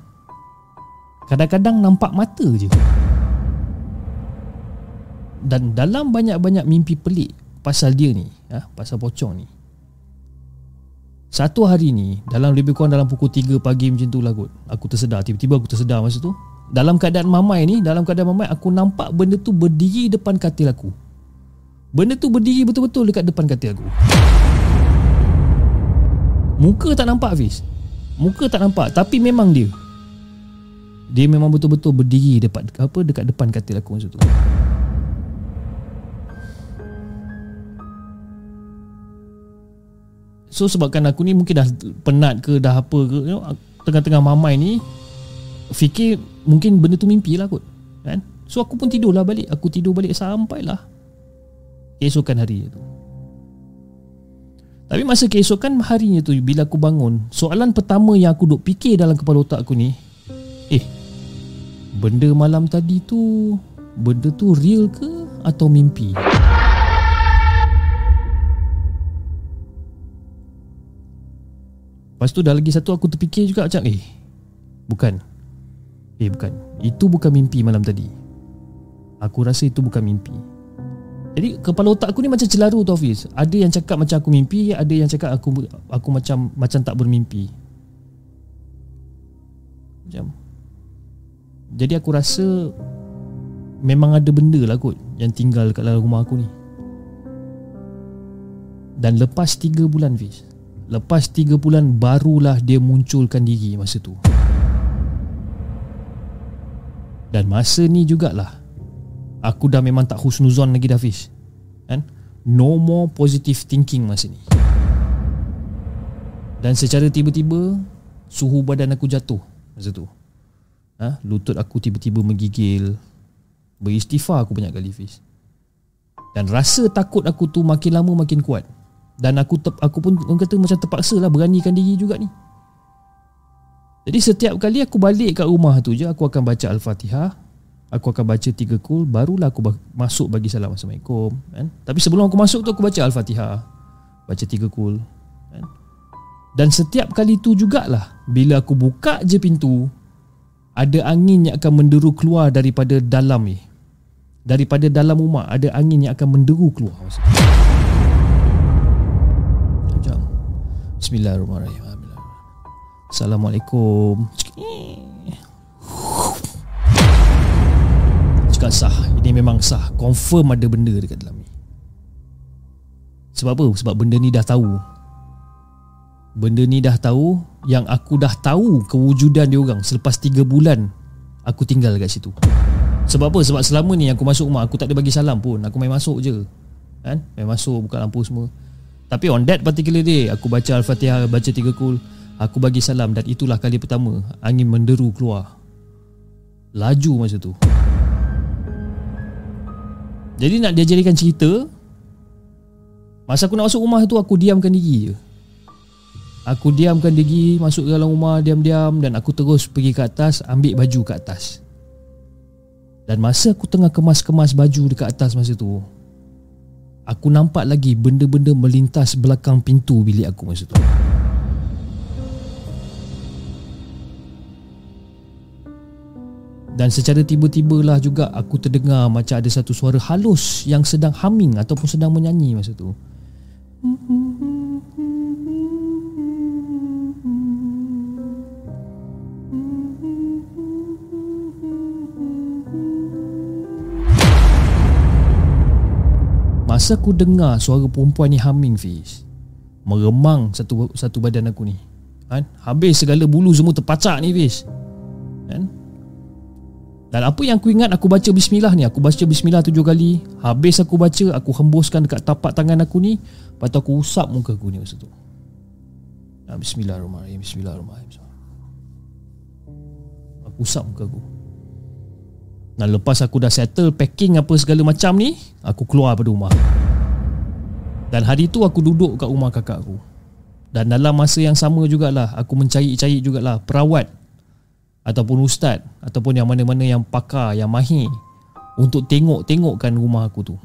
Kadang-kadang nampak mata je. Dan dalam banyak-banyak mimpi pelik pasal dia ni ya, Pasal pocong ni Satu hari ni Dalam lebih kurang dalam pukul 3 pagi macam tu lah kot. Aku tersedar Tiba-tiba aku tersedar masa tu. Dalam keadaan mamai ni Dalam keadaan mamai Aku nampak benda tu berdiri depan katil aku. Benda tu berdiri betul-betul dekat depan katil aku. Muka tak nampak Hafiz. Muka tak nampak Tapi memang dia. Dia memang betul-betul berdiri depan apa dekat depan katil aku masa tu So sebabkan aku ni mungkin dah penat ke dah apa ke you know, Tengah-tengah mamai ni fikir mungkin benda tu mimpi lah kot kan? So aku pun tidur lah balik. Aku tidur balik sampailah keesokan hari tu. Tapi masa keesokan harinya tu bila aku bangun soalan pertama yang aku duk fikir dalam kepala otak aku ni eh benda malam tadi tu benda tu real ke atau mimpi Lepas tu dah lagi satu aku terfikir juga macam eh bukan. Eh bukan. Itu bukan mimpi malam tadi. Aku rasa itu bukan mimpi. Jadi kepala otak aku ni macam celaru tu Hafiz Ada yang cakap macam aku mimpi Ada yang cakap aku aku macam macam tak bermimpi. Macam. Jadi aku rasa Memang ada benda lah kot Yang tinggal kat dalam rumah aku ni. Dan lepas 3 bulan Fiz Lepas 3 bulan barulah dia munculkan diri masa tu. Dan masa ni jugalah Aku dah memang tak husnuzon lagi dah Fiz kan? No more positive thinking masa ni. Dan secara tiba-tiba Suhu badan aku jatuh Masa tu. Ha? Lutut aku tiba-tiba menggigil. Beristighfar aku banyak kali Fiz Dan rasa takut aku tu makin lama makin kuat Dan aku tep, aku pun orang kata macam terpaksa lah Beranikan diri juga ni. Jadi setiap kali aku balik kat rumah tu je Aku akan baca Al-Fatihah. Aku akan baca tiga kul Barulah aku masuk bagi salam Assalamualaikum kan? Tapi sebelum aku masuk tu aku baca Al-Fatihah. Baca tiga kul kan? Dan setiap kali tu jugalah Bila aku buka je pintu Ada angin yang akan menderu keluar daripada dalam ni. Daripada dalam rumah Ada angin yang akan menderu keluar Bismillahirrahmanirrahim. Assalamualaikum. Cakap sah. Ini memang sah. Confirm ada benda dekat dalam ni. Sebab apa? Sebab benda ni dah tahu. Benda ni dah tahu Yang aku dah tahu Kewujudan dia orang Selepas 3 bulan Aku tinggal kat situ. Sebab apa? Sebab selama ni aku masuk rumah Aku tak ada bagi salam pun. Aku main masuk je. Kan? Main masuk buka lampu semua Tapi on that particular day Aku baca Al-Fatihah Baca 3 kul Aku bagi salam dan itulah kali pertama angin menderu keluar. Laju masa tu. Jadi nak dia jadikan cerita Masa aku nak masuk rumah tu aku diamkan diri je Aku diamkan diri Masuk dalam rumah diam-diam Dan aku terus pergi ke atas Ambil baju ke atas Dan masa aku tengah kemas-kemas baju dekat atas masa tu Aku nampak lagi benda-benda melintas belakang pintu bilik aku masa tu Dan secara tiba-tibalah juga aku terdengar macam ada satu suara halus yang sedang humming ataupun sedang menyanyi masa tu. Masa aku dengar suara perempuan ni humming Fiz. Meremang satu satu badan aku ni. Kan? Habis segala bulu semua terpacak ni Fiz. Kan? Dan apa yang aku ingat aku baca bismillah ni. Aku baca bismillah tujuh kali. Habis aku baca Aku hembuskan dekat tapak tangan aku ni. Lepas tu aku usap muka aku ni masa tu. Bismillahirrahmanirrahim Bismillahirrahmanirrahim. Aku usap muka aku Dan lepas aku dah settle packing apa segala macam ni Aku keluar pada rumah Dan hari tu aku duduk kat rumah kakak aku Dan dalam masa yang sama jugalah Aku mencari-cari jugalah perawat ataupun ustaz ataupun yang mana-mana yang pakar yang mahir untuk tengok-tengokkan rumah aku tu.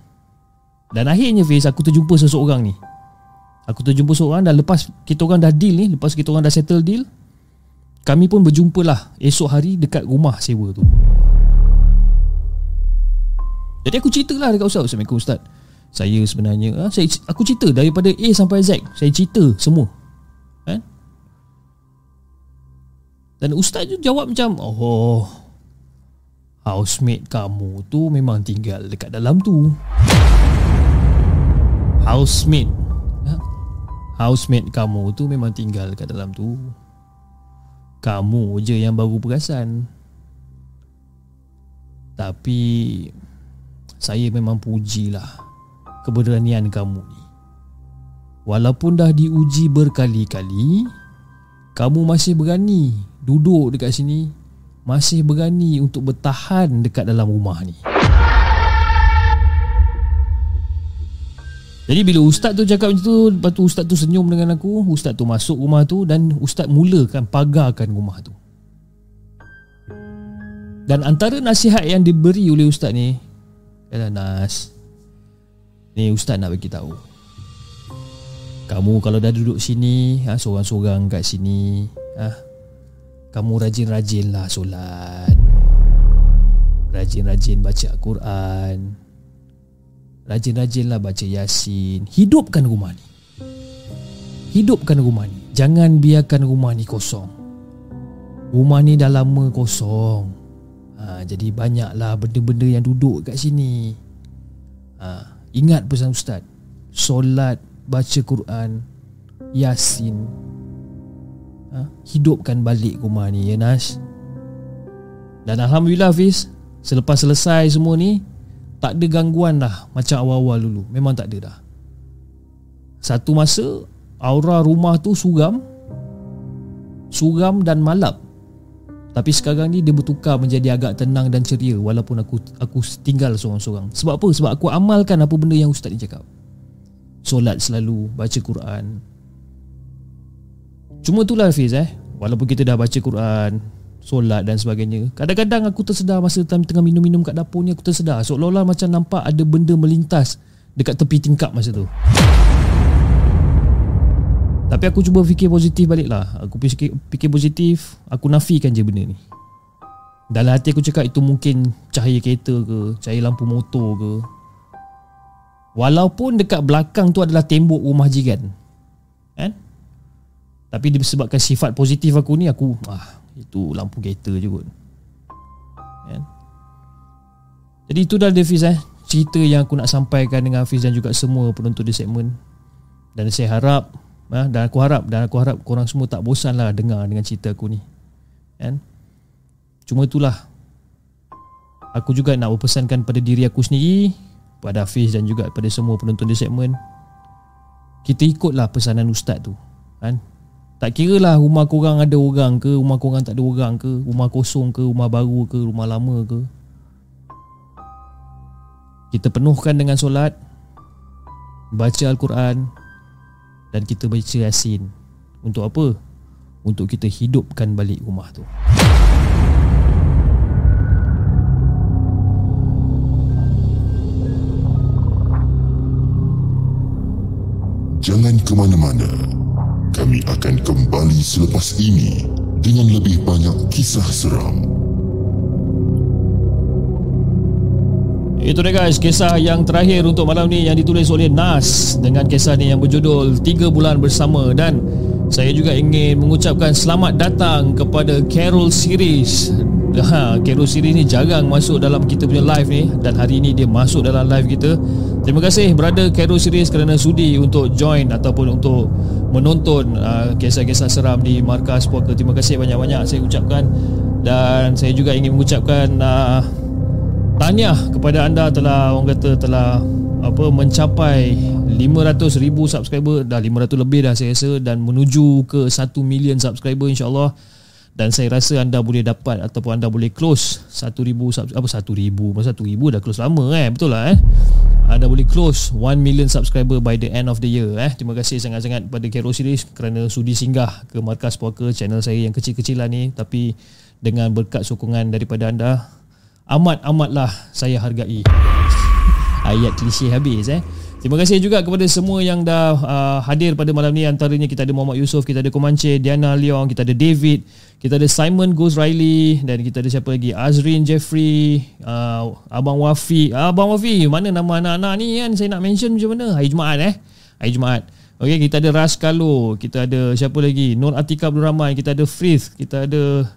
Dan akhirnya Fiz aku terjumpa seseorang ni. Aku terjumpa seseorang dan lepas kita orang dah deal ni, lepas kita orang dah settle deal, kami pun berjumpa lah esok hari dekat rumah sewa tu. Jadi aku ceritalah dekat ustaz, Assalamualaikum ustaz. Saya sebenarnya, ha, saya, aku cerita daripada A sampai Z, saya cerita semua. Ha? Dan ustaz tu jawab macam Oh Housemate kamu tu memang tinggal dekat dalam tu Housemate ha? Housemate kamu tu memang tinggal dekat dalam tu Kamu je yang baru perasan Tapi Saya memang pujilah Keberanian kamu ni Walaupun dah diuji berkali-kali Kamu masih berani duduk dekat sini masih berani untuk bertahan dekat dalam rumah ni. Jadi bila ustaz tu cakap macam tu, lepas tu ustaz tu senyum dengan aku, ustaz tu masuk rumah tu dan ustaz mulakan pagarkan rumah tu. Dan antara nasihat yang diberi oleh ustaz ni, kata Nas, ni ustaz nak bagi tahu. Kamu kalau dah duduk sini, ha, seorang-seorang kat sini, ha, kamu rajin-rajinlah solat. Rajin-rajin baca Al-Quran. Rajin-rajinlah baca Yasin Hidupkan rumah ni Hidupkan rumah ni Jangan biarkan rumah ni kosong Rumah ni dah lama kosong ha, Jadi banyaklah benda-benda yang duduk kat sini ha, Ingat pesan Ustaz Solat, baca Quran Yasin ha, Hidupkan balik rumah ni ya Nas Dan Alhamdulillah Hafiz Selepas selesai semua ni tak ada gangguan dah macam awal-awal dulu. Memang tak ada dah. Satu masa aura rumah tu suram suram dan malap. Tapi sekarang ni dia bertukar menjadi agak tenang dan ceria walaupun aku aku tinggal seorang-seorang. Sebab apa? Sebab aku amalkan apa benda yang ustaz ni cakap. Solat selalu, baca Quran. Cuma itulah Hafiz eh. Walaupun kita dah baca Quran, solat dan sebagainya. Kadang-kadang aku tersedar masa tengah minum-minum kat dapur ni aku tersedar seolah-olah macam nampak ada benda melintas dekat tepi tingkap masa tu. Tapi aku cuba fikir positif balik lah. Aku fikir, fikir positif, aku nafikan je benda ni. Dalam hati aku cakap itu mungkin cahaya kereta ke, cahaya lampu motor ke. Walaupun dekat belakang tu adalah tembok rumah jiran. Kan? Tapi disebabkan sifat positif aku ni aku ah itu lampu kereta je kot kan? Jadi itu dah Hafiz eh Cerita yang aku nak sampaikan dengan Hafiz dan juga semua penonton di segmen Dan saya harap eh, Dan aku harap Dan aku harap korang semua tak bosan lah dengar dengan cerita aku ni kan? Cuma itulah Aku juga nak berpesankan pada diri aku sendiri Pada Hafiz dan juga pada semua penonton di segmen Kita ikutlah pesanan ustaz tu kan? Tak kira lah rumah korang ada orang ke Rumah korang tak ada orang ke Rumah kosong ke Rumah baru ke Rumah lama ke Kita penuhkan dengan solat Baca Al-Quran Dan kita baca Yasin Untuk apa? Untuk kita hidupkan balik rumah tu Jangan ke mana-mana kami akan kembali selepas ini dengan lebih banyak kisah seram. Itu dia guys, kisah yang terakhir untuk malam ni yang ditulis oleh Nas dengan kisah ni yang berjudul 3 bulan bersama dan saya juga ingin mengucapkan selamat datang kepada Carol Series. Ha, Carol Series ni jarang masuk dalam kita punya live ni dan hari ini dia masuk dalam live kita. Terima kasih brother Carol Series kerana sudi untuk join ataupun untuk menonton uh, kisah-kisah seram di Markas Puaka. Terima kasih banyak-banyak saya ucapkan dan saya juga ingin mengucapkan uh, tahniah kepada anda telah orang kata telah apa mencapai 500 ribu subscriber. Dah 500 lebih dah saya rasa dan menuju ke 1 million subscriber insyaallah. Dan saya rasa anda boleh dapat ataupun anda boleh close 1000 sub apa 1000 masa 1000 dah close lama eh? Betul lah eh? Anda boleh close 1 million subscriber by the end of the year eh? Terima kasih sangat-sangat pada Kero Series kerana sudi singgah ke markas puaka channel saya yang kecil-kecilan ni. Tapi dengan berkat sokongan daripada anda amat-amatlah saya hargai ayat klise habis eh Terima kasih juga kepada semua yang dah uh, hadir pada malam ni Antaranya kita ada Muhammad Yusof, kita ada Komanche, Diana Leong, kita ada David Kita ada Simon Ghost Riley Dan kita ada siapa lagi? Azrin Jeffrey, uh, Abang Wafi uh, Abang Wafi, mana nama anak-anak ni kan? Saya nak mention macam mana? Hari Jumaat eh? Hari Jumaat Okay, kita ada Ras Kalo Kita ada siapa lagi? Nur Atika Abdul Rahman Kita ada Frith Kita ada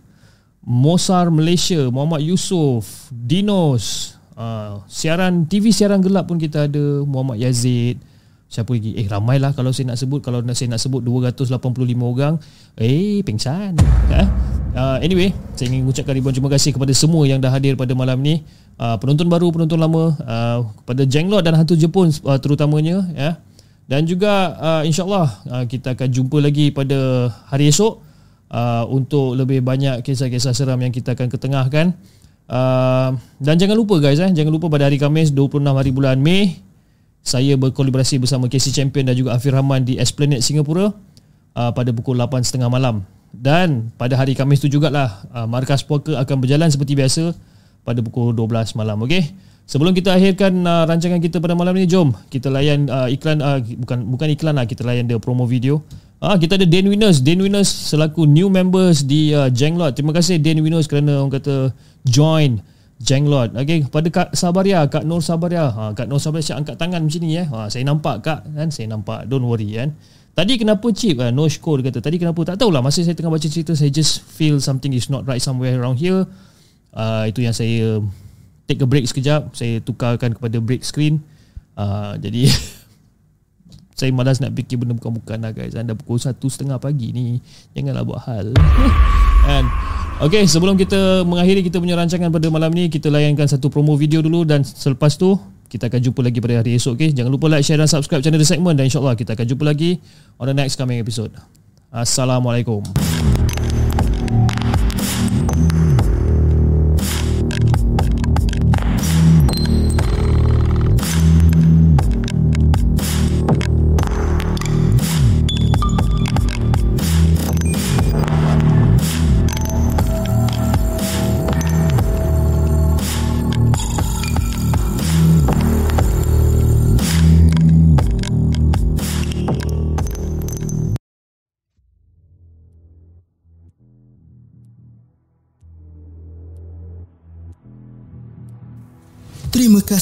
Mosar Malaysia Muhammad Yusof Dinos uh, siaran TV siaran gelap pun kita ada Muhammad Yazid. Siapa lagi? Eh ramailah kalau saya nak sebut kalau saya nak sebut 285 orang. Eh pengsan eh? uh, anyway saya ingin mengucapkan ribuan terima kasih kepada semua yang dah hadir pada malam ni. Uh, penonton baru penonton lama uh, kepada Jenglot dan Hantu Jepun uh, terutamanya ya. Dan juga uh, insyaallah uh, kita akan jumpa lagi pada hari esok uh, untuk lebih banyak kisah-kisah seram yang kita akan ketengahkan. Uh, dan jangan lupa guys eh, jangan lupa pada hari Khamis 26 hari bulan Mei saya berkolaborasi bersama Casey Champion dan juga Afir Rahman di Esplanade Singapura uh, pada pukul 8.30 malam. Dan pada hari Khamis tu jugalah uh, Markas Poker akan berjalan seperti biasa pada pukul 12 malam. Okey. Sebelum kita akhirkan uh, rancangan kita pada malam ini, jom kita layan uh, iklan uh, bukan bukan iklan lah, kita layan the promo video. Ah kita ada Dan Winners, Dan Winners selaku new members di uh, Jenglot. Terima kasih Dan Winners kerana orang kata join Jenglot. Okey, kepada Kak Sabaria, Kak Nur Sabaria. Ha, Kak Nur Sabaria siap angkat tangan macam ni eh. Ha, saya nampak Kak kan, saya nampak. Don't worry kan. Tadi kenapa chip uh, no score dia kata. Tadi kenapa tak tahulah masa saya tengah baca cerita saya just feel something is not right somewhere around here. Uh, itu yang saya take a break sekejap saya tukarkan kepada break screen uh, jadi saya malas nak fikir benda bukan-bukan lah guys anda pukul 1.30 pagi ni janganlah buat hal and Okay, sebelum kita mengakhiri kita punya rancangan pada malam ni, kita layankan satu promo video dulu dan selepas tu kita akan jumpa lagi pada hari esok. Okay, jangan lupa like, share dan subscribe channel The Segment dan insyaAllah kita akan jumpa lagi on the next coming episode. Assalamualaikum.